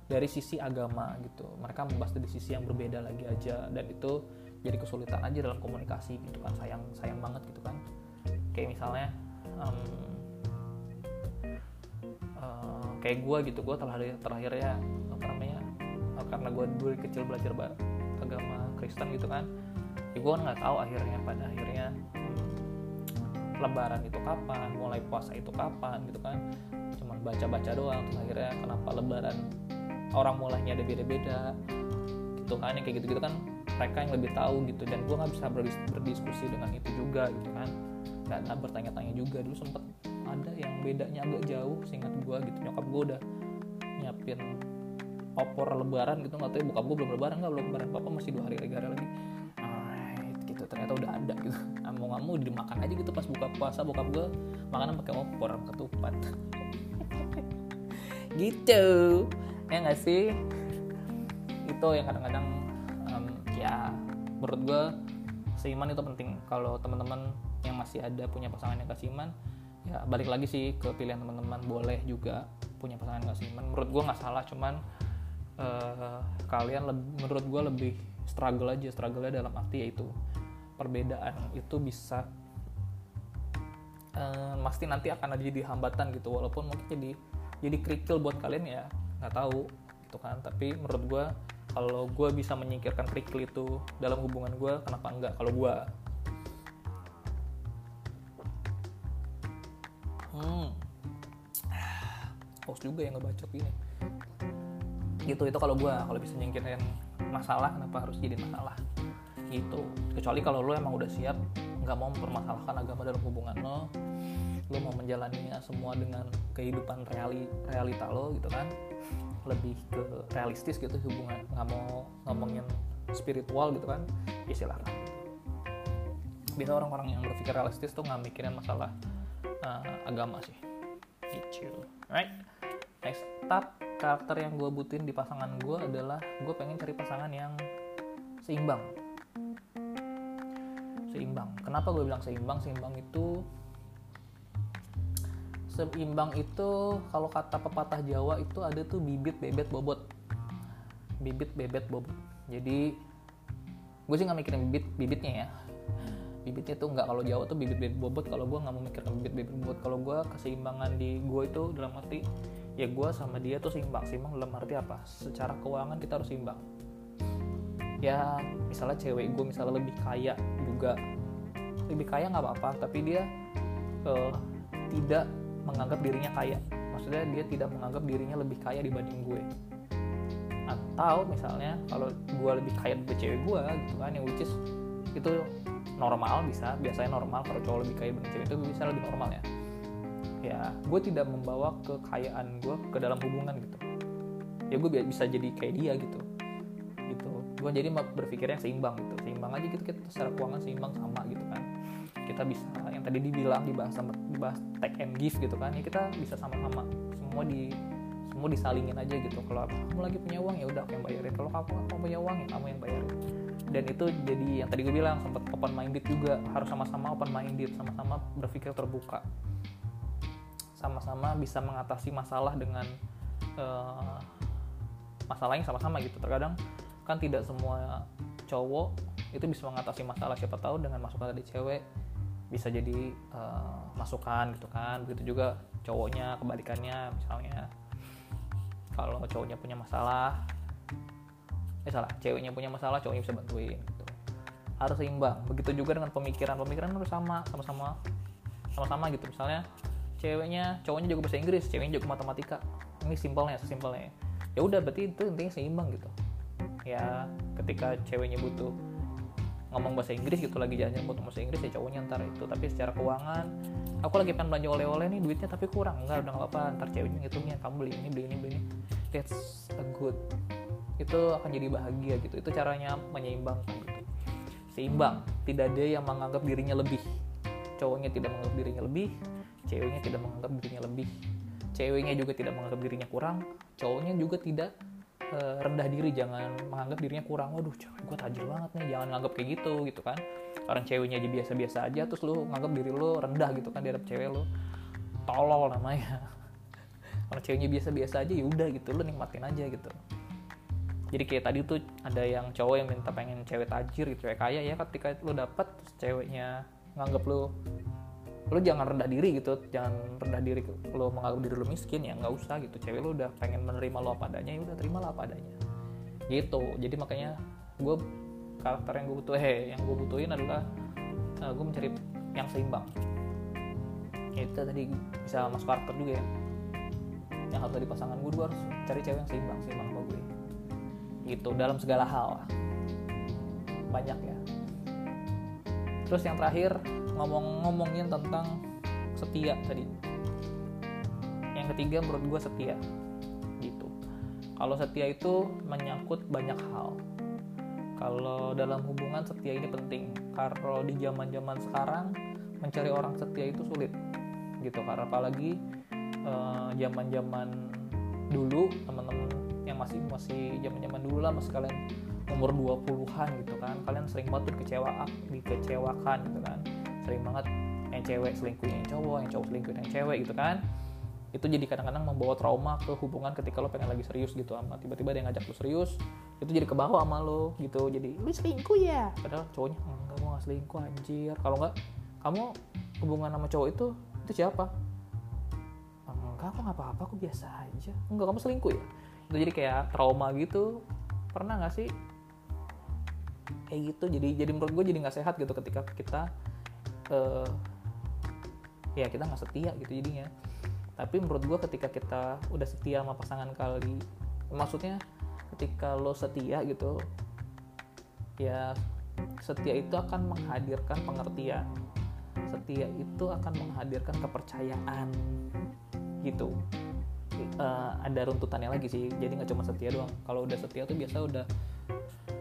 dari sisi agama gitu. Mereka membahas dari sisi yang berbeda lagi aja. Dan itu jadi kesulitan aja dalam komunikasi gitu kan. Sayang sayang banget gitu kan. Kayak misalnya um, uh, kayak gue gitu. Gue terakhir terakhir ya apa namanya karena gue dulu kecil belajar agama Kristen gitu kan. Ya gue nggak tahu akhirnya pada akhirnya lebaran itu kapan mulai puasa itu kapan gitu kan. Cuma baca-baca doang terus akhirnya kenapa lebaran orang mulainya ada beda-beda gitu kan yang kayak gitu-gitu kan mereka yang lebih tahu gitu. Dan gue nggak bisa berdiskusi dengan itu juga gitu kan. Dan bertanya-tanya juga. Dulu sempet ada yang bedanya agak jauh seingat gue gitu. Nyokap gue udah nyiapin opor lebaran gitu. Nggak tahu ya bokap gue belum lebaran nggak? Belum lebaran papa masih dua hari negara lagi. Gitu. Ternyata udah ada gitu mau dimakan aja gitu pas buka puasa buka gue makanan pakai opor ketupat. [LAUGHS] Gitu. Ya nggak sih? Itu yang kadang-kadang um, ya menurut gue seiman itu penting. Kalau teman-teman yang masih ada punya pasangan yang kasih iman ya balik lagi sih ke pilihan teman-teman. Boleh juga punya pasangan yang kasih iman menurut gue nggak salah cuman uh, kalian menurut gue lebih struggle aja. Struggle dalam arti yaitu perbedaan itu bisa uh, pasti nanti akan ada jadi hambatan gitu. Walaupun mungkin jadi jadi kerikil buat kalian ya nggak tahu gitu kan. Tapi menurut gue kalau gue bisa menyingkirkan kerikil itu dalam hubungan gue kenapa enggak kalau gue hmm. Host juga yang ngebacok ini. Gitu itu kalau gue kalau bisa nyingkirin masalah kenapa harus jadi masalah gitu kecuali kalau lo emang udah siap nggak mau mempermasalahkan agama dalam hubungan lo lo mau menjalaninya semua dengan kehidupan reali, realita lo gitu kan lebih ke realistis gitu hubungan nggak mau ngomongin spiritual gitu kan ya silahkan bisa orang-orang yang berpikir realistis tuh nggak mikirin masalah uh, agama sih. Gitu. Right next. Up karakter yang gue butuhin di pasangan gue adalah gue pengen cari pasangan yang seimbang seimbang. Kenapa gue bilang seimbang? Seimbang itu seimbang itu kalau kata pepatah Jawa itu ada tuh bibit bebet bobot. Bibit bebet bobot. Jadi gue sih nggak mikirin bibit bibitnya ya. Bibitnya tuh nggak. Kalau Jawa tuh bibit bebet bobot. Kalau gue nggak mau mikirkan bibit bebet bobot. Kalau gue keseimbangan di gue itu dalam arti ya gue sama dia tuh seimbang. Seimbang dalam arti apa? Secara keuangan kita harus seimbang. Ya misalnya cewek gue misalnya lebih kaya juga lebih kaya nggak apa-apa. Tapi dia uh, tidak menganggap dirinya kaya. Maksudnya dia tidak menganggap dirinya lebih kaya dibanding gue. Atau misalnya kalau gue lebih kaya dari cewek gue gitu kan yang which is itu normal bisa. Biasanya normal kalau cowok lebih kaya dari cewek itu bisa lebih normal ya. Ya gue tidak membawa kekayaan gue ke dalam hubungan gitu. Ya gue bisa jadi kayak dia gitu. Gitu. Gue jadi berpikirnya seimbang gitu seimbang aja gitu kita secara keuangan seimbang sama gitu kan. Kita bisa yang tadi dibilang dibahas sama dibahas take and give gitu kan ya kita bisa sama-sama. Semua di semua disalingin aja gitu. Kalau kamu lagi punya uang ya udah aku yang bayarin. Kalau kamu kamu punya uang ya kamu yang bayarin. Dan itu jadi yang tadi gue bilang sempat open minded juga. Harus sama-sama open minded sama-sama berpikir terbuka. Sama-sama bisa mengatasi masalah dengan uh, masalahnya sama-sama gitu. Terkadang kan tidak semua cowok itu bisa mengatasi masalah siapa tahu dengan masukan dari cewek bisa jadi uh, masukan gitu kan. Begitu juga cowoknya kebalikannya misalnya. Kalau cowoknya punya masalah eh salah ceweknya punya masalah cowoknya bisa bantuin gitu. Harus seimbang. Begitu juga dengan pemikiran. Pemikiran harus sama sama-sama sama-sama gitu. Misalnya ceweknya cowoknya juga bahasa Inggris ceweknya juga matematika. Ini simpelnya sesimpelnya. Ya udah berarti itu intinya seimbang gitu. Ya ketika ceweknya butuh ngomong bahasa Inggris gitu lagi jalan-jalan butuh bahasa Inggris ya cowoknya ntar itu. Tapi secara keuangan aku lagi pengen belanja oleh-oleh nih duitnya tapi kurang. Enggak udah apa-apa ntar ceweknya ngitungnya kamu beli ini beli ini beli ini. That's a good. Itu akan jadi bahagia gitu. Itu caranya menyeimbangkan gitu. Seimbang. Tidak ada yang menganggap dirinya lebih. Cowoknya tidak menganggap dirinya lebih ceweknya tidak menganggap dirinya lebih. Ceweknya juga tidak menganggap dirinya kurang cowoknya juga tidak uh, rendah diri jangan menganggap dirinya kurang. Waduh cewek gue tajir banget nih jangan nganggap kayak gitu gitu kan. Orang ceweknya aja biasa-biasa aja terus lu nganggap diri lu rendah gitu kan di hadap cewek lu tolol namanya. [LAUGHS] Orang ceweknya biasa-biasa aja ya udah gitu lu nikmatin aja gitu. Jadi kayak tadi tuh ada yang cowok yang minta pengen cewek tajir gitu cewek kaya ya ketika lu dapet ceweknya nganggap lu lu jangan rendah diri gitu jangan rendah diri lu menganggap diri lu miskin ya nggak usah gitu. Cewek lu udah pengen menerima lo apa adanya ya udah terima lah apa adanya. Gitu. Jadi makanya gue karakter yang gue butuh eh yang gue butuhin adalah uh, eh, gue mencari yang seimbang. Itu tadi bisa masuk karakter juga ya. Yang harus dari pasangan gue, gue harus cari cewek yang seimbang seimbang sama gue gitu. Dalam segala hal. Banyak ya terus yang terakhir ngomong-ngomongin tentang setia tadi. Yang ketiga menurut gue setia gitu. Kalau setia itu menyangkut banyak hal. Kalau dalam hubungan setia ini penting. Kalau di zaman zaman sekarang mencari orang setia itu sulit gitu. Karena apalagi eh, zaman zaman dulu teman-teman yang masih masih zaman zaman dulu lah mas kalian umur 20-an gitu kan. Kalian sering banget dikecewakan dikecewakan gitu kan. Sering banget yang cewek selingkuh yang cowok yang cowok selingkuh yang cewek gitu kan. Itu jadi kadang-kadang membawa trauma ke hubungan ketika lo pengen lagi serius gitu sama tiba-tiba dia ngajak lo serius itu jadi kebawa sama lo gitu. Jadi lu selingkuh ya? Padahal cowoknya enggak mau selingkuh anjir. Kalau enggak kamu hubungan sama cowok itu itu siapa? Enggak aku nggak apa-apa aku biasa aja. Enggak kamu selingkuh ya? Itu jadi kayak trauma gitu. Pernah nggak sih kayak gitu. Jadi jadi menurut gue jadi nggak sehat gitu ketika kita uh, ya kita nggak setia gitu jadinya. Tapi menurut gue ketika kita udah setia sama pasangan kali maksudnya ketika lo setia gitu ya setia itu akan menghadirkan pengertian. Setia itu akan menghadirkan kepercayaan gitu. Uh, ada runtutannya lagi sih. Jadi nggak cuma setia doang. Kalau udah setia tuh biasa udah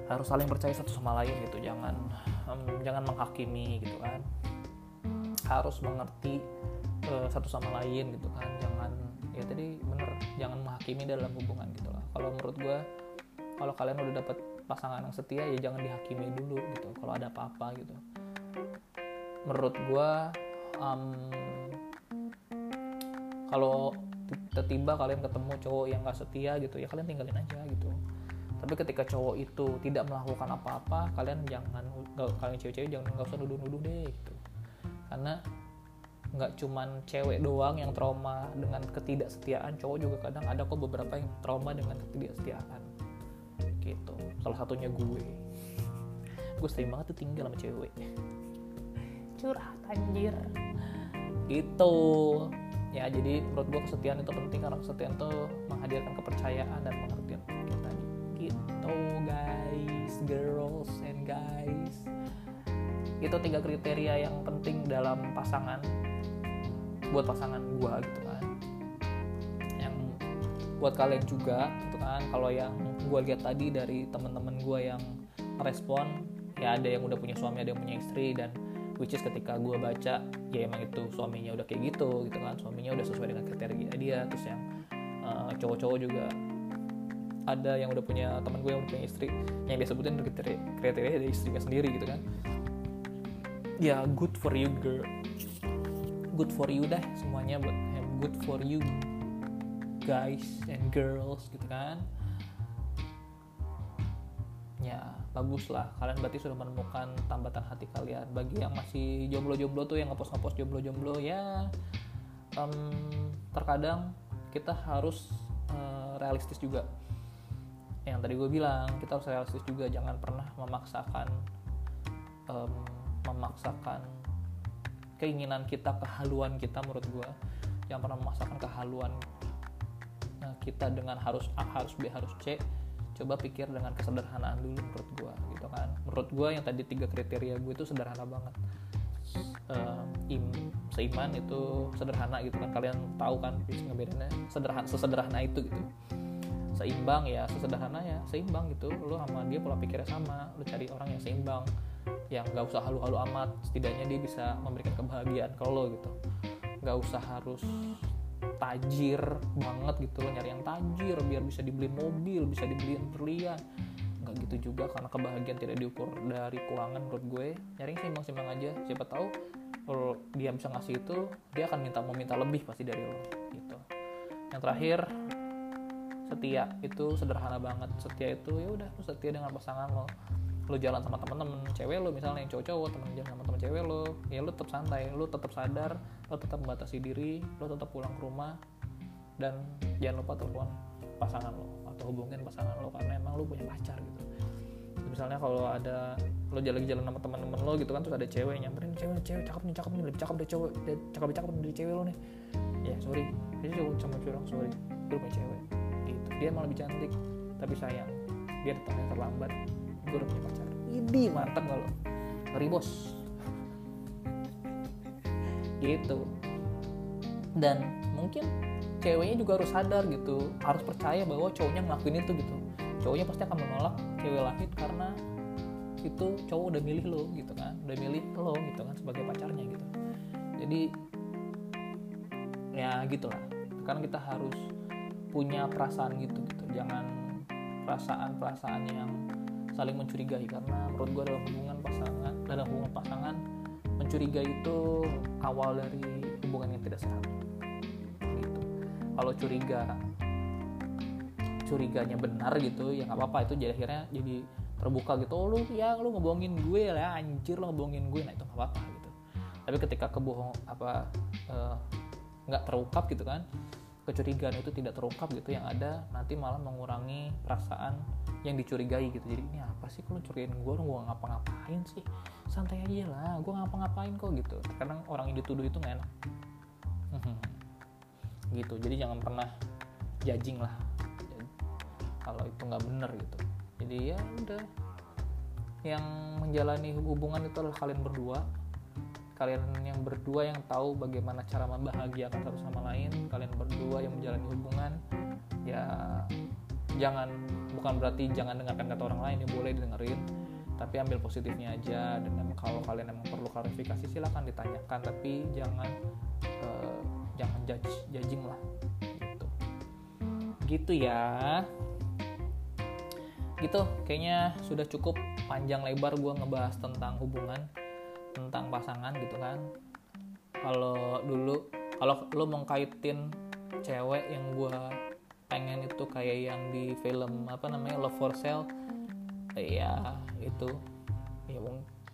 harus saling percaya satu sama lain gitu. Jangan um, jangan menghakimi gitu kan. Harus mengerti uh, satu sama lain gitu kan. Jangan ya tadi bener jangan menghakimi dalam hubungan gitu lah. Kalau menurut gue kalau kalian udah dapet pasangan yang setia ya jangan dihakimi dulu gitu. Kalau ada apa-apa gitu. Menurut gue um, kalau tiba-tiba kalian ketemu cowok yang gak setia gitu ya kalian tinggalin aja gitu tapi ketika cowok itu tidak melakukan apa-apa kalian jangan kalian cewek-cewek jangan nggak usah nuduh-nuduh deh gitu. Karena nggak cuman cewek doang yang trauma dengan ketidaksetiaan cowok juga kadang ada kok beberapa yang trauma dengan ketidaksetiaan gitu. Salah satunya gue. Gue sering banget tuh tinggal sama cewek. Curhat anjir. Itu ya jadi menurut gue kesetiaan itu penting karena kesetiaan itu menghadirkan kepercayaan dan kita gitu guys girls and guys. Itu tiga kriteria yang penting dalam pasangan buat pasangan gua gitu kan. Yang buat kalian juga gitu kan. Kalau yang gua lihat tadi dari teman-teman gua yang respon ya ada yang udah punya suami ada yang punya istri dan which is ketika gue baca ya emang itu suaminya udah kayak gitu gitu kan. Suaminya udah sesuai dengan kriteria dia terus yang uh, cowok-cowok juga ada yang udah punya teman gue yang udah punya istri yang dia sebutin kriteria kriteria dari istrinya sendiri gitu kan. Ya good for you girl. Good for you dah semuanya buat good for you guys and girls gitu kan. Ya bagus lah. Kalian berarti sudah menemukan tambatan hati kalian. Bagi yang masih jomblo-jomblo tuh yang ngepost ngepost jomblo-jomblo ya um, terkadang kita harus uh, realistis juga yang tadi gue bilang kita harus realistis juga jangan pernah memaksakan um, memaksakan keinginan kita kehaluan kita menurut gue jangan pernah memaksakan kehaluan kita dengan harus A harus B harus C. Coba pikir dengan kesederhanaan dulu menurut gue gitu kan. Menurut gue yang tadi tiga kriteria gue itu sederhana banget. Uh, im seiman itu sederhana gitu kan. Kalian tahu kan ngebedainnya sederhana sesederhana itu gitu seimbang ya sesederhana ya seimbang gitu. Lo sama dia pola pikirnya sama lo cari orang yang seimbang yang nggak usah halu-halu amat. Setidaknya dia bisa memberikan kebahagiaan ke lo gitu. Nggak usah harus tajir banget gitu loh nyari yang tajir biar bisa dibeliin mobil bisa dibeliin berlian. Nggak gitu juga karena kebahagiaan tidak diukur dari keuangan menurut gue. Nyari yang seimbang-seimbang aja siapa tahu kalau dia bisa ngasih itu dia akan minta mau minta lebih pasti dari lo gitu. Yang terakhir setia itu sederhana banget. Setia itu ya udah setia dengan pasangan lo. Lo jalan sama temen-temen cewek lo misalnya yang cowok-cowok temen jalan sama temen cewek lo ya lo tetap santai lo tetap sadar lo tetap membatasi diri lo tetap pulang ke rumah dan jangan lupa telepon pasangan lo atau hubungin pasangan lo karena emang lo punya pacar gitu. Misalnya kalau ada lo jalan jalan sama teman-teman lo gitu kan terus ada cewek nyamperin cewek cewek cakep nih cakep nih lebih cakep dari cewek cakep cakep dari cewek lo nih. Ya sorry. Cowok sama curang sorry. Gue punya cewek dia malah lebih cantik tapi sayang. Dia datangnya terlambat. Gue udah punya pacar. Ini mantap gak lo? Ngeri bos. [LAUGHS] Gitu. Dan mungkin ceweknya juga harus sadar gitu. Harus percaya bahwa cowoknya ngelakuin itu gitu. Cowoknya pasti akan menolak cewek lain karena itu cowok udah milih lo gitu kan. Udah milih lo gitu kan sebagai pacarnya gitu. Jadi ya gitulah. Karena kita harus punya perasaan gitu gitu. Jangan perasaan-perasaan yang saling mencurigai karena menurut gue dalam hubungan pasangan dalam hubungan pasangan mencurigai itu awal dari hubungan yang tidak sehat. Gitu. Kalau curiga curiganya benar gitu ya nggak apa-apa itu jadi akhirnya jadi terbuka gitu. Oh lu ya lu ngebohongin gue lah anjir lu ngebohongin gue. Nah itu nggak apa-apa gitu. Tapi ketika kebohong apa nggak uh, terungkap gitu kan kecurigaan itu tidak terungkap gitu yang ada nanti malah mengurangi perasaan yang dicurigai gitu. Jadi ini apa sih? Kalau curigain gue orang? Gue ngapa-ngapain sih? Santai aja lah gue ngapa-ngapain kok gitu. Kadang orang yang dituduh itu nggak enak. [LAUGHS] Gitu. Jadi jangan pernah judging lah. Kalau itu nggak bener gitu. Jadi ya udah. Yang menjalani hubungan itu adalah kalian berdua kalian yang berdua yang tahu bagaimana cara membahagiakan satu sama lain kalian berdua yang menjalani hubungan ya jangan bukan berarti jangan dengarkan kata orang lain ya boleh didengerin tapi ambil positifnya aja. Dan kalau kalian emang perlu klarifikasi silahkan ditanyakan tapi jangan uh, jangan judge judging lah gitu. Gitu ya. Gitu kayaknya sudah cukup panjang lebar gue ngebahas tentang hubungan tentang pasangan gitu kan. Kalau dulu kalau lo mengkaitin cewek yang gue pengen itu kayak yang di film apa namanya Love for Sale ya itu. Ya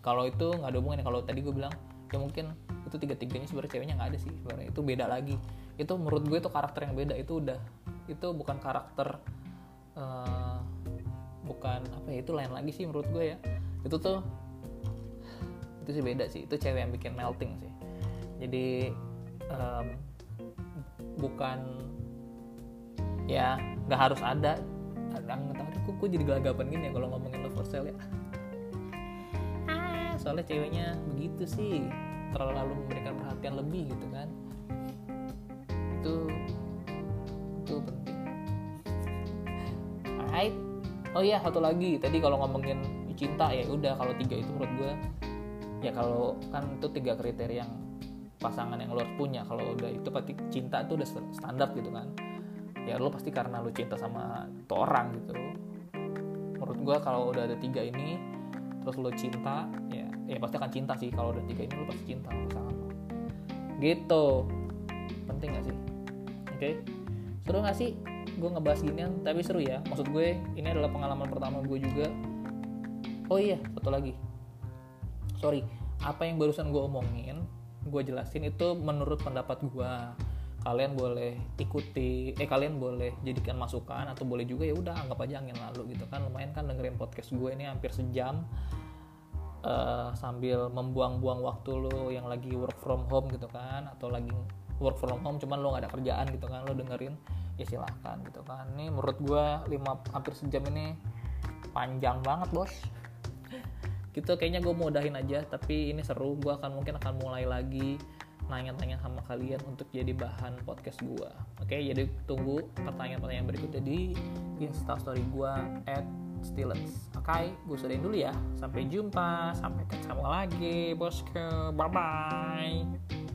kalau itu nggak ada hubungannya. Kalau tadi gue bilang ya mungkin itu tiga tiganya sebenarnya ceweknya nggak ada sih. Sebenarnya itu beda lagi. Itu menurut gue itu karakter yang beda. Itu udah itu bukan karakter uh, bukan apa ya itu lain lagi sih menurut gue ya. Itu tuh itu sih beda sih. Itu cewek yang bikin melting sih. Jadi um, bukan ya nggak harus ada. Ada nggak tahu gue jadi gelagapan gini ya kalau ngomongin love for sale ya? Ah soalnya ceweknya begitu sih. Terlalu memberikan perhatian lebih gitu kan. Itu itu penting. Alright. Oh iya satu lagi. Tadi kalau ngomongin cinta ya udah. Kalau tiga itu menurut gue ya kalau kan itu tiga kriteria yang pasangan yang lo harus punya. Kalau udah itu pasti cinta itu udah standar gitu kan. Ya lo pasti karena lo cinta sama tuh orang gitu. Menurut gue kalau udah ada tiga ini terus lo cinta ya ya pasti akan cinta sih. Kalau udah tiga ini lo pasti cinta sama pasangan lo. Gitu. Penting gak sih? Oke. Seru gak sih gue ngebahas ginian? Tapi seru ya. Maksud gue ini adalah pengalaman pertama gue juga. Oh iya satu lagi sorry apa yang barusan gue omongin gue jelasin itu menurut pendapat gue kalian boleh ikuti eh kalian boleh jadikan masukan atau boleh juga ya udah anggap aja angin lalu gitu kan. Lumayan kan dengerin podcast gue ini hampir sejam uh, sambil membuang-buang waktu lo yang lagi work from home gitu kan atau lagi work from home cuman lo gak ada kerjaan gitu kan lo dengerin ya silahkan gitu kan. Ini menurut gue lima hampir sejam ini panjang banget bos gitu kayaknya gue mau udahin aja tapi ini seru. Gue akan mungkin akan mulai lagi nanya-tanya sama kalian untuk jadi bahan podcast gue oke jadi tunggu pertanyaan-pertanyaan berikutnya di instastory gue at Stillens oke gue sudahin dulu ya. Sampai jumpa sampai ketemu lagi bosku. Bye bye